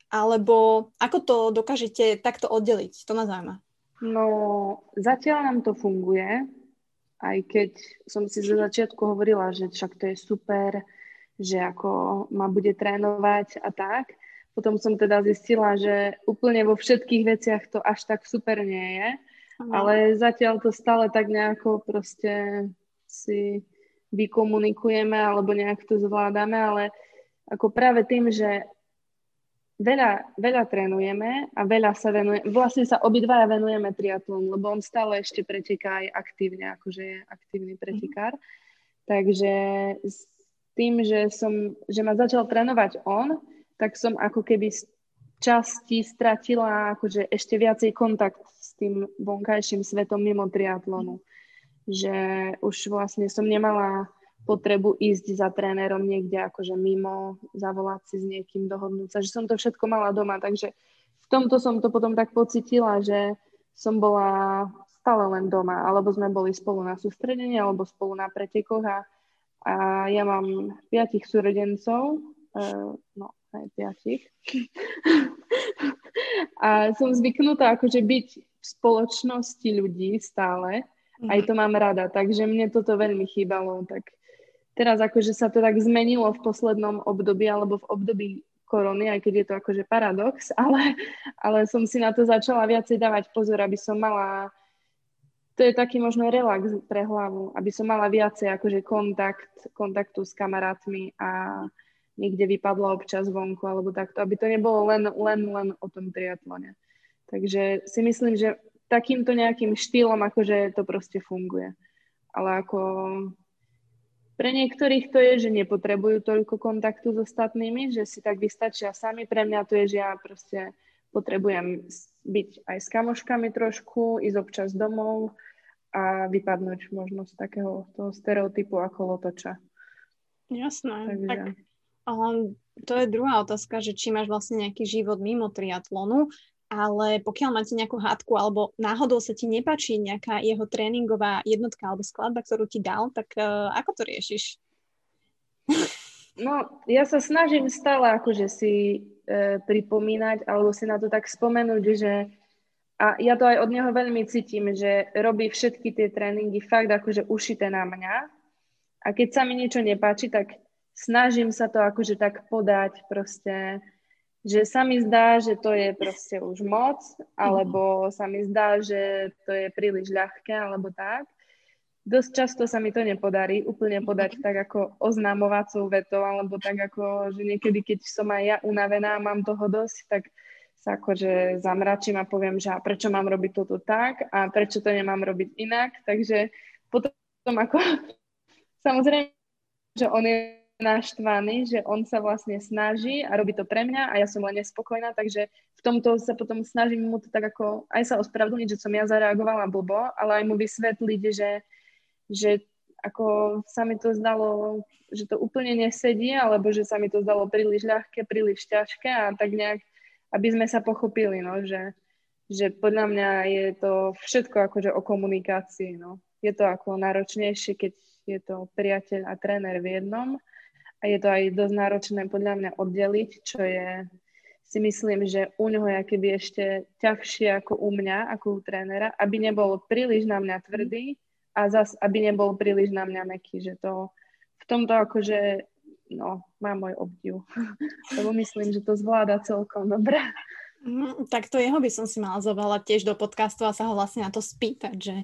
Alebo ako to dokážete takto oddeliť? To ma zaujíma. No, zatiaľ nám to funguje aj keď som si zo začiatku hovorila, že však to je super, že ako ma bude trénovať a tak. Potom som teda zistila, že úplne vo všetkých veciach to až tak super nie je, mm. ale zatiaľ to stále tak nejako proste si vykomunikujeme alebo nejak to zvládame, ale ako práve tým, že veľa, veľa trénujeme a veľa sa venuje, vlastne sa obidvaja venujeme triatlon, lebo on stále ešte preteká aj aktívne, akože je aktívny mhm. pretekár. Mm-hmm. Takže s tým, že, som, že ma začal trénovať on, tak som ako keby časti stratila akože ešte viacej kontakt tým vonkajším svetom mimo triatlonu. Že už vlastne som nemala potrebu ísť za trénerom niekde akože mimo, zavolať si s niekým, dohodnúť sa, že som to všetko mala doma, takže v tomto som to potom tak pocitila, že som bola stále len doma, alebo sme boli spolu na sústredení, alebo spolu na pretekoch a, a ja mám piatich súrodencov, uh, no aj piatich. a som zvyknutá akože byť spoločnosti ľudí stále, aj to mám rada, takže mne toto veľmi chýbalo, tak teraz akože sa to tak zmenilo v poslednom období alebo v období korony, aj keď je to akože paradox, ale, ale som si na to začala viacej dávať pozor, aby som mala to je taký možno relax pre hlavu, aby som mala viacej akože kontakt, kontaktu s kamarátmi a niekde vypadla občas vonku alebo takto, aby to nebolo len, len, len o tom triatlone. Takže si myslím, že takýmto nejakým štýlom akože to proste funguje. Ale ako pre niektorých to je, že nepotrebujú toľko kontaktu s ostatnými, že si tak vystačia sami. Pre mňa to je, že ja proste potrebujem byť aj s kamoškami trošku, ísť občas domov a vypadnúť možno z takého toho stereotypu ako lotoča. Jasné. Takže... Tak, um, to je druhá otázka, že či máš vlastne nejaký život mimo triatlonu ale pokiaľ máte nejakú hádku alebo náhodou sa ti nepáči nejaká jeho tréningová jednotka alebo skladba, ktorú ti dal, tak uh, ako to riešiš? No, ja sa snažím stále akože si e, pripomínať alebo si na to tak spomenúť, že a ja to aj od neho veľmi cítim, že robí všetky tie tréningy fakt akože ušité na mňa a keď sa mi niečo nepáči, tak snažím sa to akože tak podať proste že sa mi zdá, že to je proste už moc, alebo sa mi zdá, že to je príliš ľahké, alebo tak. Dosť často sa mi to nepodarí úplne podať tak ako oznamovacou vetou, alebo tak ako, že niekedy, keď som aj ja unavená a mám toho dosť, tak sa akože zamračím a poviem, že a prečo mám robiť toto tak a prečo to nemám robiť inak. Takže potom ako samozrejme, že on je naštvaný, že on sa vlastne snaží a robí to pre mňa a ja som len nespokojná, takže v tomto sa potom snažím mu to tak ako aj sa ospravedlniť, že som ja zareagovala blbo, ale aj mu vysvetliť, že, že ako sa mi to zdalo, že to úplne nesedí, alebo že sa mi to zdalo príliš ľahké, príliš ťažké a tak nejak, aby sme sa pochopili, no, že, že podľa mňa je to všetko akože o komunikácii, no. Je to ako náročnejšie, keď je to priateľ a tréner v jednom, a je to aj dosť náročné podľa mňa oddeliť, čo je si myslím, že u neho je keby ešte ťažšie ako u mňa, ako u trénera, aby nebol príliš na mňa tvrdý a zas, aby nebol príliš na mňa meký, že to v tomto akože, no, má môj obdiv. Lebo myslím, že to zvláda celkom dobre. Mm, tak to jeho by som si mala zavolať tiež do podcastu a sa ho vlastne na to spýtať, že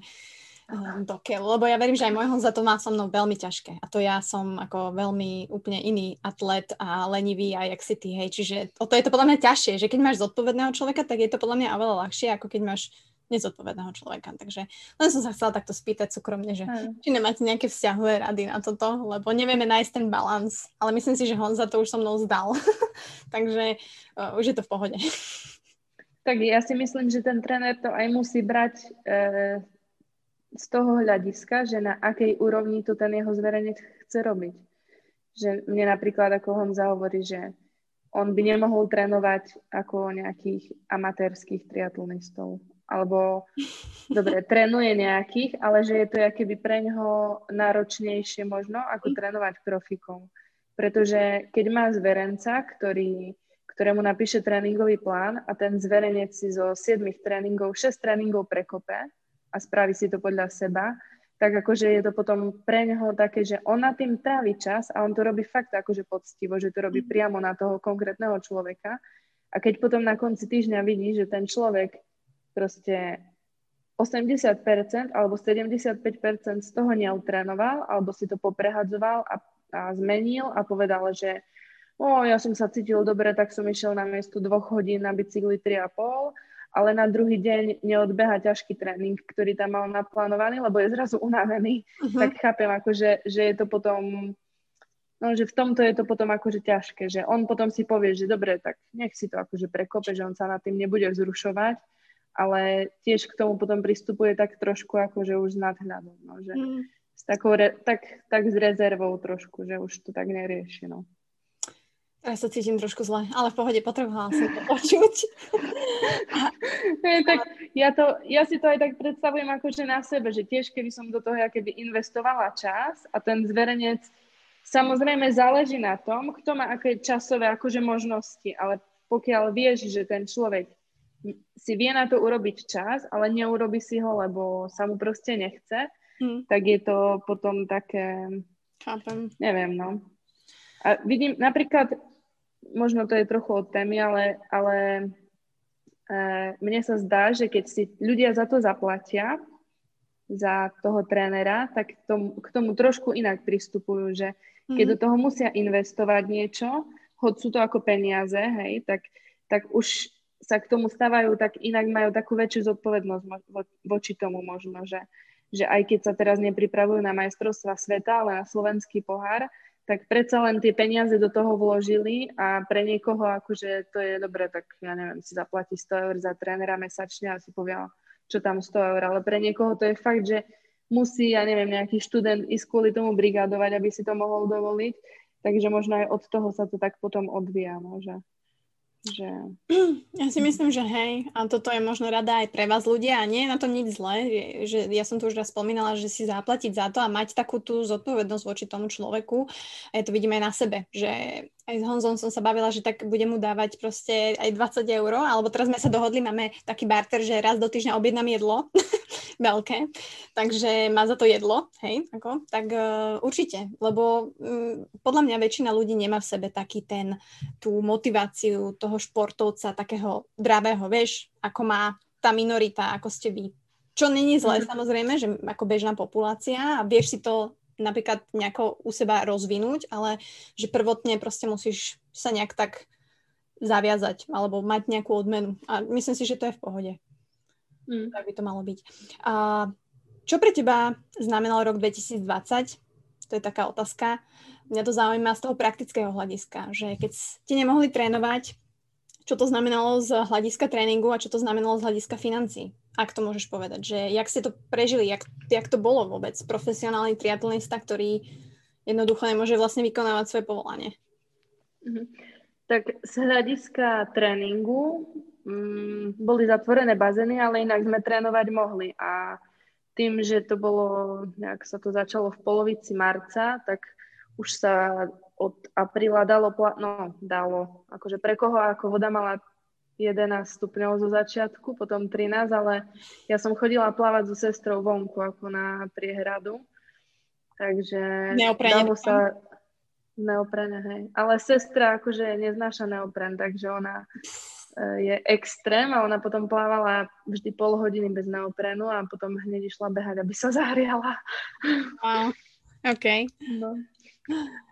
um, do keľu, lebo ja verím, že aj môj Honza to má so mnou veľmi ťažké a to ja som ako veľmi úplne iný atlet a lenivý a jak si ty, hej, čiže o to je to podľa mňa ťažšie, že keď máš zodpovedného človeka, tak je to podľa mňa oveľa ľahšie, ako keď máš nezodpovedného človeka. Takže len som sa chcela takto spýtať súkromne, že hmm. či nemáte nejaké vzťahové rady na toto, lebo nevieme nájsť ten balans, ale myslím si, že Honza to už so mnou zdal. Takže uh, už je to v pohode. Tak ja si myslím, že ten tréner to aj musí brať e, z toho hľadiska, že na akej úrovni to ten jeho zverejnec chce robiť. Že mne napríklad ako Honza hovorí, že on by nemohol trénovať ako nejakých amatérských triatlonistov. Alebo, dobre, trénuje nejakých, ale že je to keby pre neho náročnejšie možno, ako trénovať profikov. Pretože keď má zverenca, ktorý, ktorému napíše tréningový plán a ten zverenec si zo 7 tréningov 6 tréningov prekope a spraví si to podľa seba, tak akože je to potom pre neho také, že on na tým trávi čas a on to robí fakt akože poctivo, že to robí mm. priamo na toho konkrétneho človeka. A keď potom na konci týždňa vidí, že ten človek proste 80% alebo 75% z toho neutrénoval alebo si to poprehadzoval a, a zmenil a povedal, že o, ja som sa cítil dobre, tak som išiel na miesto dvoch hodín na bicykli 3,5 ale na druhý deň neodbeha ťažký tréning, ktorý tam mal naplánovaný, lebo je zrazu unavený, uh-huh. tak chápem akože, že je to potom, no, že v tomto je to potom akože ťažké, že on potom si povie, že dobre, tak nech si to akože prekope, že on sa nad tým nebude vzrušovať, ale tiež k tomu potom pristupuje tak trošku akože už s nadhľadom, no, že uh-huh. s takou, re, tak, tak s rezervou trošku, že už to tak nerieši, no. Ja sa cítim trošku zle, ale v pohode potrebovala som to počuť. Hey, tak ja, to, ja si to aj tak predstavujem akože na sebe, že tiež keby som do toho ja keby investovala čas a ten zverenec samozrejme záleží na tom, kto má aké časové akože možnosti, ale pokiaľ vieš, že ten človek si vie na to urobiť čas, ale neurobi si ho, lebo sa mu proste nechce, hmm. tak je to potom také, Chápem. neviem, no. A vidím, napríklad možno to je trochu od témy, ale, ale e, mne sa zdá, že keď si ľudia za to zaplatia, za toho trénera, tak k tomu, k tomu trošku inak pristupujú, že keď mm. do toho musia investovať niečo, hoď sú to ako peniaze, hej, tak, tak už sa k tomu stávajú, tak inak majú takú väčšiu zodpovednosť vo, voči tomu možno, že, že aj keď sa teraz nepripravujú na majstrovstva sveta, ale na slovenský pohár, tak predsa len tie peniaze do toho vložili a pre niekoho akože to je dobre, tak ja neviem, si zaplatí 100 eur za trénera mesačne a si povie, čo tam 100 eur, ale pre niekoho to je fakt, že musí, ja neviem, nejaký študent ísť kvôli tomu brigádovať, aby si to mohol dovoliť, takže možno aj od toho sa to tak potom odvíja, no, že že... Ja si myslím, že hej, a toto je možno rada aj pre vás ľudia a nie je na tom nič zlé, že ja som tu už raz spomínala, že si zaplatiť za to a mať takú tú zodpovednosť voči tomu človeku a ja to vidím aj na sebe, že aj s Honzom som sa bavila, že tak budem mu dávať proste aj 20 eur, alebo teraz sme sa dohodli, máme taký barter, že raz do týždňa objednám jedlo, veľké, takže má za to jedlo, hej, ako, tak uh, určite, lebo um, podľa mňa väčšina ľudí nemá v sebe taký ten, tú motiváciu toho športovca, takého dravého, vieš, ako má tá minorita, ako ste vy. Čo není zlé, mm. samozrejme, že ako bežná populácia a vieš si to napríklad nejako u seba rozvinúť, ale že prvotne proste musíš sa nejak tak zaviazať alebo mať nejakú odmenu. A myslím si, že to je v pohode. Mm. Tak by to malo byť. A čo pre teba znamenal rok 2020? To je taká otázka. Mňa to zaujíma z toho praktického hľadiska, že keď ste nemohli trénovať, čo to znamenalo z hľadiska tréningu a čo to znamenalo z hľadiska financí? Ak to môžeš povedať, že jak ste to prežili, jak, jak to bolo vôbec? Profesionálny triatlonista, ktorý jednoducho nemôže vlastne vykonávať svoje povolanie. Mm-hmm. Tak z hľadiska tréningu mm, boli zatvorené bazény, ale inak sme trénovať mohli. A tým, že to bolo, nejak sa to začalo v polovici marca, tak už sa od apríla dalo, no dalo, akože pre koho ako voda mala 11 stupňov zo začiatku, potom 13, ale ja som chodila plávať so sestrou vonku ako na priehradu. Takže neoprene dalo sa neoprene, hej. Ale sestra akože neznáša neopren, takže ona je extrém a ona potom plávala vždy pol hodiny bez neoprenu a potom hneď išla behať, aby sa zahriala. Wow, OK. No.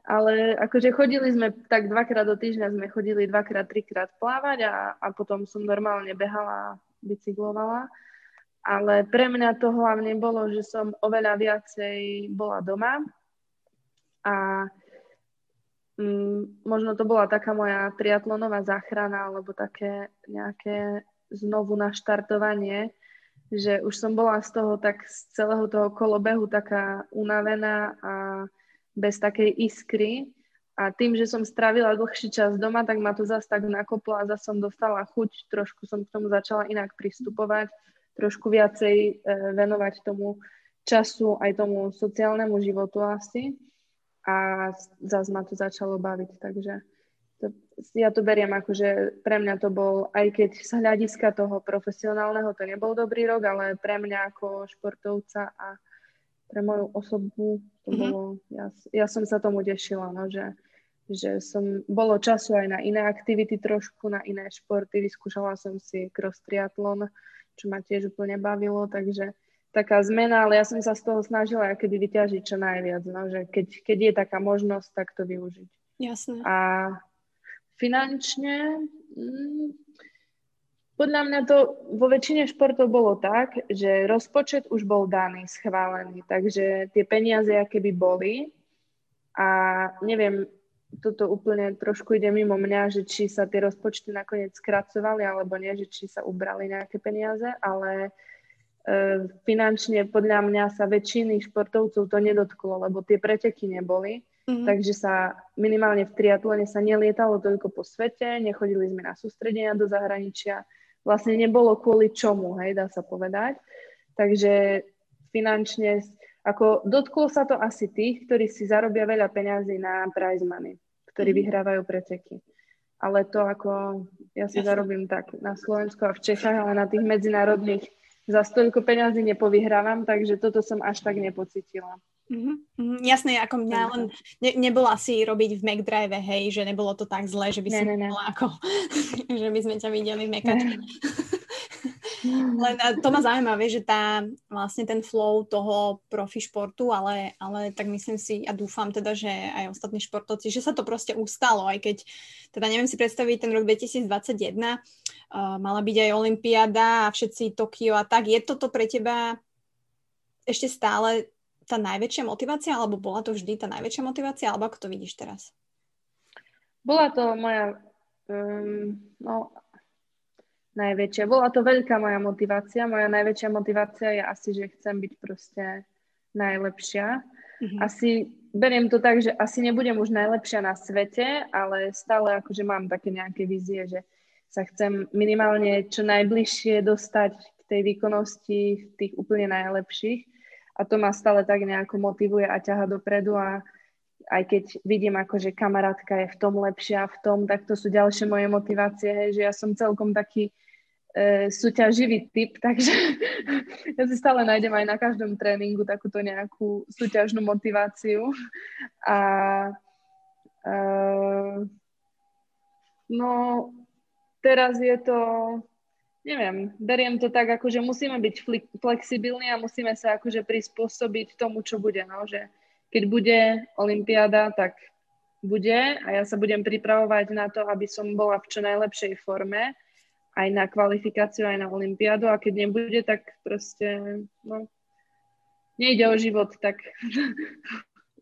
Ale akože chodili sme tak dvakrát do týždňa, sme chodili dvakrát, trikrát plávať a, a potom som normálne behala, bicyklovala. Ale pre mňa to hlavne bolo, že som oveľa viacej bola doma a mm, možno to bola taká moja triatlonová záchrana alebo také nejaké znovu naštartovanie, že už som bola z toho tak z celého toho kolobehu taká unavená a bez takej iskry. A tým, že som strávila dlhší čas doma, tak ma to zase tak nakoplo a zase som dostala chuť, trošku som k tomu začala inak pristupovať, trošku viacej e, venovať tomu času aj tomu sociálnemu životu asi. A zase ma to začalo baviť, takže to, ja to beriem ako, že pre mňa to bol, aj keď z hľadiska toho profesionálneho to nebol dobrý rok, ale pre mňa ako športovca a pre moju osobu to mm-hmm. bolo, ja, ja som sa tomu tešila, no, že, že som, bolo času aj na iné aktivity trošku, na iné športy, vyskúšala som si cross triatlon, čo ma tiež úplne bavilo, takže taká zmena, ale ja som sa z toho snažila kedy vyťažiť čo najviac, no, že keď, keď je taká možnosť, tak to využiť. Jasné. A finančne, mm, podľa mňa to vo väčšine športov bolo tak, že rozpočet už bol daný, schválený, takže tie peniaze aké by boli a neviem, toto úplne trošku ide mimo mňa, že či sa tie rozpočty nakoniec skracovali alebo nie, že či sa ubrali nejaké peniaze, ale e, finančne podľa mňa sa väčšiny športovcov to nedotklo, lebo tie preteky neboli Mm-hmm. Takže sa minimálne v triatlone sa nelietalo toľko po svete, nechodili sme na sústredenia do zahraničia. Vlastne nebolo kvôli čomu, hej, dá sa povedať. Takže finančne, ako dotklo sa to asi tých, ktorí si zarobia veľa peňazí na prize money, ktorí mm-hmm. vyhrávajú preteky. Ale to ako, ja si Jasne. zarobím tak na Slovensku a v Čechách, ale na tých medzinárodných za toľko peňazí nepovyhrávam, takže toto som až tak nepocitila. Mm-hmm. Jasné, ako mňa len ne, nebolo asi robiť v McDrive, hej, že nebolo to tak zle, že by si ne, ne, ne. ako, že by sme ťa videli v mekačke. len to ma zaujíma, vieš, že tá, vlastne ten flow toho profi športu, ale, ale tak myslím si a dúfam teda, že aj ostatní športovci, že sa to proste ustalo, aj keď, teda neviem si predstaviť ten rok 2021, uh, mala byť aj Olympiáda a všetci Tokio a tak, je toto pre teba ešte stále tá najväčšia motivácia, alebo bola to vždy tá najväčšia motivácia, alebo ako to vidíš teraz? Bola to moja, um, no, najväčšia. Bola to veľká moja motivácia. Moja najväčšia motivácia je asi, že chcem byť proste najlepšia. Mm-hmm. Asi beriem to tak, že asi nebudem už najlepšia na svete, ale stále akože mám také nejaké vízie, že sa chcem minimálne čo najbližšie dostať k tej výkonnosti tých úplne najlepších a to ma stále tak nejako motivuje a ťaha dopredu a aj keď vidím ako, že kamarátka je v tom lepšia v tom, tak to sú ďalšie moje motivácie, hej, že ja som celkom taký e, súťaživý typ, takže ja si stále nájdem aj na každom tréningu takúto nejakú súťažnú motiváciu. A e, no teraz je to neviem, beriem to tak, ako že musíme byť flexibilní a musíme sa akože prispôsobiť tomu, čo bude, no, že keď bude Olympiáda, tak bude a ja sa budem pripravovať na to, aby som bola v čo najlepšej forme, aj na kvalifikáciu, aj na Olympiádu a keď nebude, tak proste, no, nejde o život, tak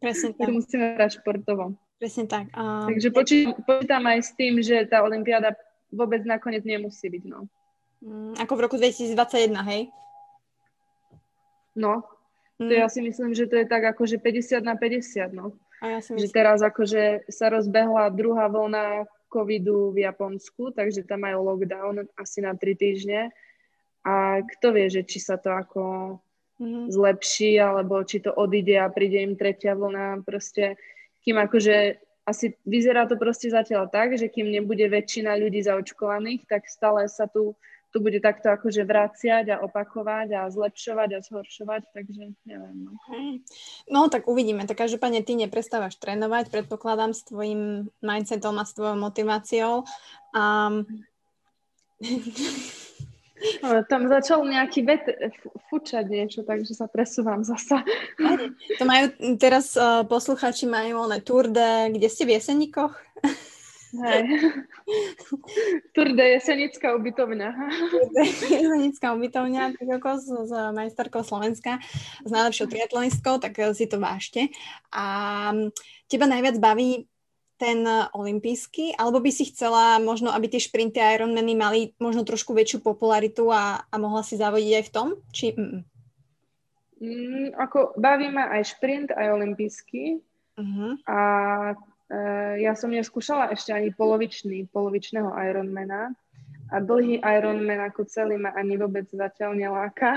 Presne tak. musíme hrať športovo. Presne tak. Um... Takže počítam, počítam aj s tým, že tá Olympiáda vôbec nakoniec nemusí byť, no. Mm, ako v roku 2021, hej? No, to mm. ja si myslím, že to je tak akože 50 na 50, no. A ja si myslím. Že teraz akože sa rozbehla druhá vlna covidu v Japonsku, takže tam majú lockdown asi na 3 týždne. A kto vie, že či sa to ako mm-hmm. zlepší, alebo či to odíde a príde im tretia vlna, proste kým akože asi vyzerá to proste zatiaľ tak, že kým nebude väčšina ľudí zaočkovaných, tak stále sa tu to bude takto akože vraciať a opakovať a zlepšovať a zhoršovať, takže neviem. No, no tak uvidíme. Tak každopádne ty neprestávaš trénovať, predpokladám s tvojim mindsetom a s tvojou motiváciou. Um... Tam začal nejaký vet fučať niečo, takže sa presúvam zasa. To majú, teraz uh, posluchači majú oné Tour de, kde ste v Jeseníkoch? Hej. Tour de Jesenická ubytovňa. Jesenická ubytovňa, tak ako s, s majsterkou Slovenska, s najlepšou triatlonistkou, tak si to vážte. A teba najviac baví ten olimpijský, alebo by si chcela možno, aby tie šprinty Ironmany mali možno trošku väčšiu popularitu a, a mohla si závodiť aj v tom? Či... Mm. Mm, ako baví ma aj šprint, aj olimpijský. Uh-huh. A ja som neskúšala ešte ani polovičný, polovičného Ironmana. A dlhý Ironman ako celý ma ani vôbec zatiaľ neláka.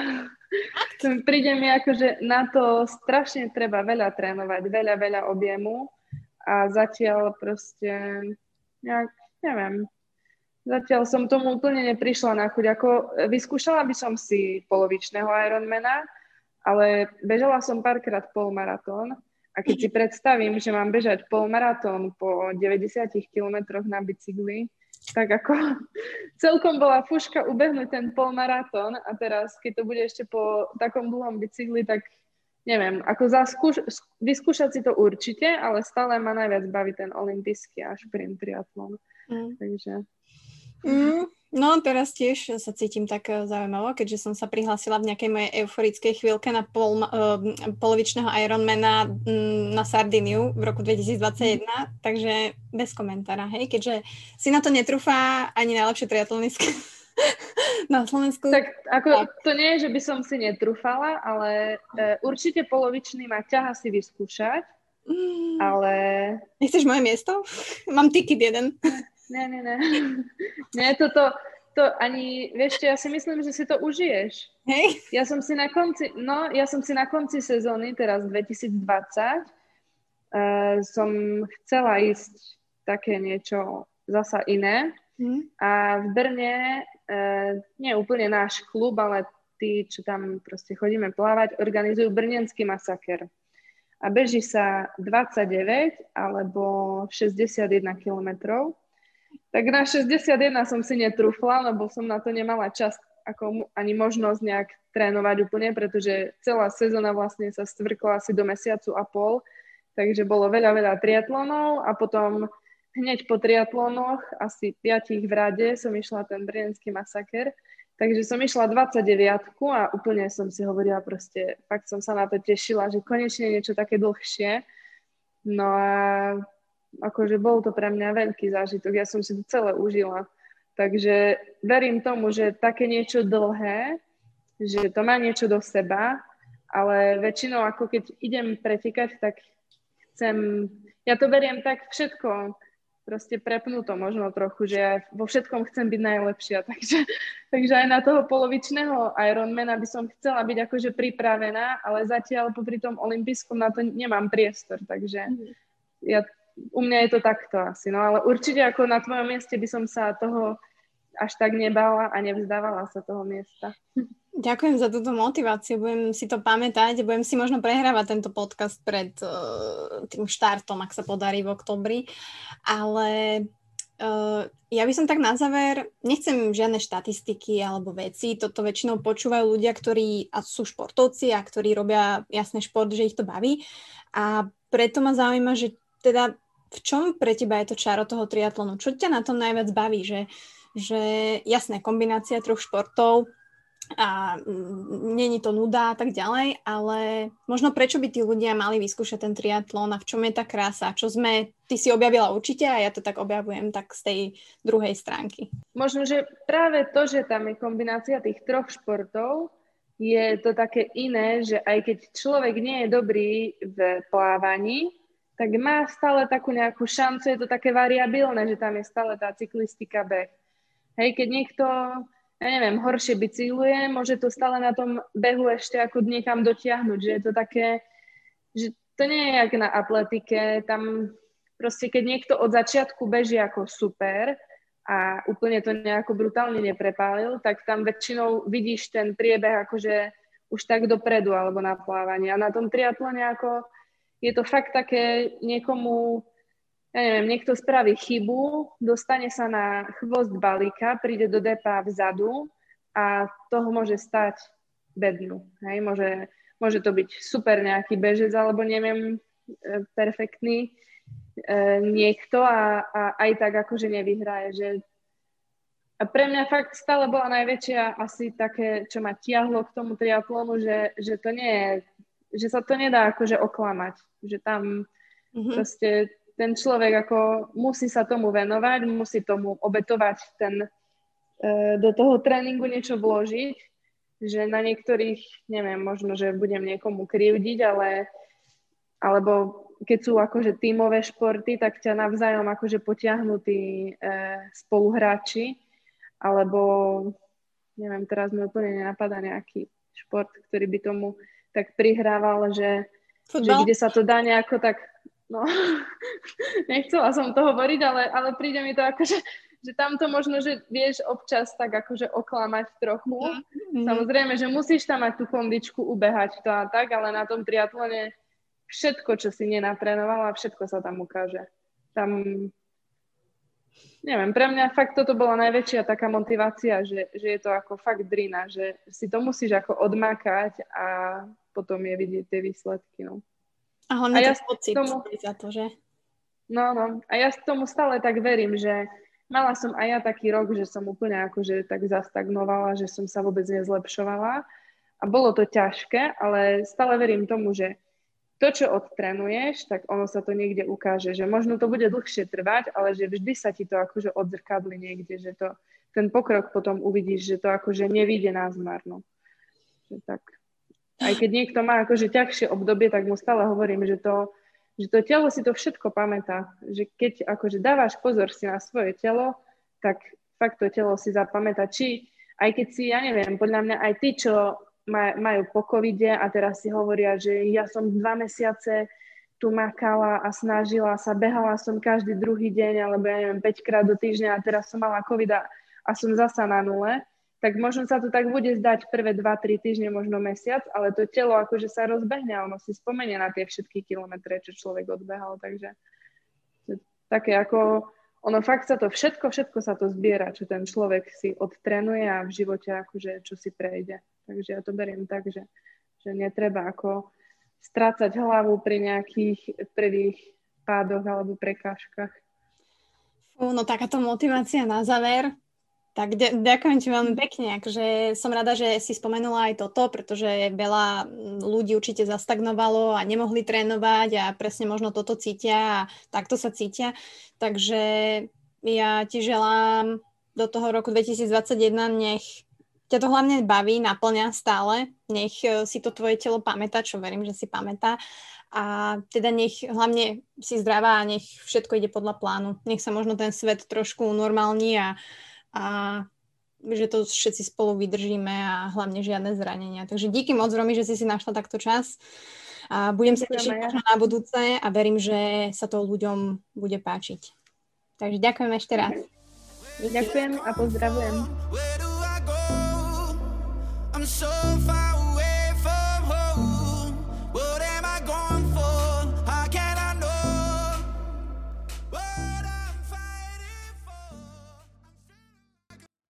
Príde mi ako, že na to strašne treba veľa trénovať, veľa, veľa objemu a zatiaľ proste nejak, neviem, zatiaľ som tomu úplne neprišla na chuť. Ako vyskúšala by som si polovičného Ironmana, ale bežala som párkrát polmaratón a keď si predstavím, že mám bežať polmaratón po 90 kilometroch na bicykli, tak ako celkom bola fuška ubehnúť ten polmaratón a teraz, keď to bude ešte po takom dlhom bicykli, tak neviem, ako zaskúš, vyskúšať si to určite, ale stále ma najviac baví ten olimpijský a šprint triatlon. Mm. Takže... Mm, no teraz tiež sa cítim tak eh, zaujímavo, keďže som sa prihlásila v nejakej mojej euforickej chvíľke na pol, uh, polovičného Ironmana um, na Sardiniu v roku 2021, mm. takže bez komentára, hej, keďže si na to netrúfa ani najlepšie triatlonistky na Slovensku. Tak ako to nie je, že by som si netrúfala, ale uh, určite polovičný ma ťaha si vyskúšať, mm. ale... Nechceš moje miesto? Mám ticket jeden. Ne, ne, ne. Nie, toto, to ani, vieš čo, ja si myslím, že si to užiješ. Hej? Ja som si na konci, no, ja som si na konci sezóny, teraz 2020, uh, eh, som chcela ísť také niečo zasa iné. Hmm. A v Brne, uh, nie úplne náš klub, ale tí, čo tam proste chodíme plávať, organizujú Brnenský masaker. A beží sa 29 alebo 61 kilometrov. Tak na 61 som si netrúfla, lebo som na to nemala čas ako ani možnosť nejak trénovať úplne, pretože celá sezóna vlastne sa stvrkla asi do mesiacu a pol, takže bolo veľa, veľa triatlonov a potom hneď po triatlónoch, asi piatich v rade, som išla ten brienský masaker, takže som išla 29 a úplne som si hovorila proste, fakt som sa na to tešila, že konečne niečo také dlhšie. No a akože bol to pre mňa veľký zážitok, ja som si to celé užila. Takže verím tomu, že také niečo dlhé, že to má niečo do seba, ale väčšinou ako keď idem pretekať, tak chcem, ja to beriem tak všetko, proste prepnú to možno trochu, že ja vo všetkom chcem byť najlepšia, takže, takže aj na toho polovičného Ironmana by som chcela byť akože pripravená, ale zatiaľ popri tom olympijskom na to nemám priestor, takže mhm. ja u mňa je to takto asi, no ale určite ako na tvojom mieste by som sa toho až tak nebala a nevzdávala sa toho miesta. Ďakujem za túto motiváciu, budem si to pamätať, budem si možno prehrávať tento podcast pred uh, tým štartom, ak sa podarí v oktobri, ale uh, ja by som tak na záver, nechcem žiadne štatistiky alebo veci, toto väčšinou počúvajú ľudia, ktorí a sú športovci a ktorí robia jasný šport, že ich to baví a preto ma zaujíma, že teda v čom pre teba je to čaro toho triatlonu? Čo ťa na tom najviac baví? Že, že jasné, kombinácia troch športov a není to nuda a tak ďalej, ale možno prečo by tí ľudia mali vyskúšať ten triatlon a v čom je tá krása? Čo sme, ty si objavila určite a ja to tak objavujem tak z tej druhej stránky. Možno, že práve to, že tam je kombinácia tých troch športov, je to také iné, že aj keď človek nie je dobrý v plávaní, tak má stále takú nejakú šancu, je to také variabilné, že tam je stále tá cyklistika beh. Hej, keď niekto, ja neviem, horšie bicykluje, môže to stále na tom behu ešte ako niekam dotiahnuť, že je to také, že to nie je jak na atletike, tam proste keď niekto od začiatku beží ako super a úplne to nejako brutálne neprepálil, tak tam väčšinou vidíš ten priebeh akože už tak dopredu alebo na plávanie. A na tom triatlone ako je to fakt také niekomu, ja neviem, niekto spraví chybu, dostane sa na chvost balíka, príde do depa vzadu a toho môže stať bednu. Hej? Môže, môže to byť super nejaký bežec alebo neviem, e, perfektný e, niekto a, a aj tak akože nevyhraje. Že a pre mňa fakt stále bola najväčšia asi také, čo ma tiahlo k tomu triatlonu, že, že to nie je, že sa to nedá akože oklamať že tam mm-hmm. proste ten človek ako musí sa tomu venovať, musí tomu obetovať ten, e, do toho tréningu niečo vložiť, že na niektorých, neviem, možno, že budem niekomu krivdiť, ale alebo keď sú akože tímové športy, tak ťa navzájom akože potiahnú tí e, spoluhráči, alebo neviem, teraz mi úplne nenapadá nejaký šport, ktorý by tomu tak prihrával, že, že kde sa to dá nejako tak, no, nechcela som to hovoriť, ale, ale príde mi to ako, že, že tam to možno, že vieš občas tak akože oklamať trochu. Mm-hmm. Samozrejme, že musíš tam mať tú kondičku, ubehať to a tak, ale na tom triatlone všetko, čo si nenatrénovala, všetko sa tam ukáže. Tam, neviem, pre mňa fakt toto bola najväčšia taká motivácia, že, že je to ako fakt drina, že si to musíš ako odmákať a potom je vidieť tie výsledky, no. A hlavne a ja pocit tomu, za to, že? No, no. A ja tomu stále tak verím, že mala som aj ja taký rok, že som úplne akože tak zastagnovala, že som sa vôbec nezlepšovala. A bolo to ťažké, ale stále verím tomu, že to, čo odtrenuješ, tak ono sa to niekde ukáže, že možno to bude dlhšie trvať, ale že vždy sa ti to akože odzrkadli niekde, že to, ten pokrok potom uvidíš, že to akože nevíde na zmarno. Že tak. Aj keď niekto má akože ťažšie obdobie, tak mu stále hovorím, že to, že to telo si to všetko pamätá. Že keď akože dávaš pozor si na svoje telo, tak fakt to telo si zapamätá. Či aj keď si, ja neviem, podľa mňa aj ty, čo majú po covide a teraz si hovoria, že ja som dva mesiace tu makala a snažila sa, behala som každý druhý deň, alebo ja neviem, 5 krát do týždňa a teraz som mala covid a, a som zasa na nule, tak možno sa to tak bude zdať prvé 2-3 týždne, možno mesiac, ale to telo akože sa rozbehne ono si spomenie na tie všetky kilometre, čo človek odbehal, takže také ako ono fakt sa to všetko, všetko sa to zbiera, čo ten človek si odtrenuje a v živote akože čo si prejde. Takže ja to beriem tak, že, že netreba ako strácať hlavu pri nejakých prvých pádoch alebo prekážkach. No takáto motivácia na záver. Tak ďakujem ti veľmi pekne. Akože som rada, že si spomenula aj toto, pretože veľa ľudí určite zastagnovalo a nemohli trénovať a presne možno toto cítia a takto sa cítia. Takže ja ti želám do toho roku 2021 nech ťa to hlavne baví, naplňa stále, nech e, si to tvoje telo pamätá, čo verím, že si pamätá a teda nech hlavne si zdravá a nech všetko ide podľa plánu. Nech sa možno ten svet trošku normálni a, a že to všetci spolu vydržíme a hlavne žiadne zranenia. Takže díky moc, Romy, že si si našla takto čas. A budem sa tešiť možno na budúce a verím, že sa to ľuďom bude páčiť. Takže ďakujem ešte raz. Ďakujem a pozdravujem.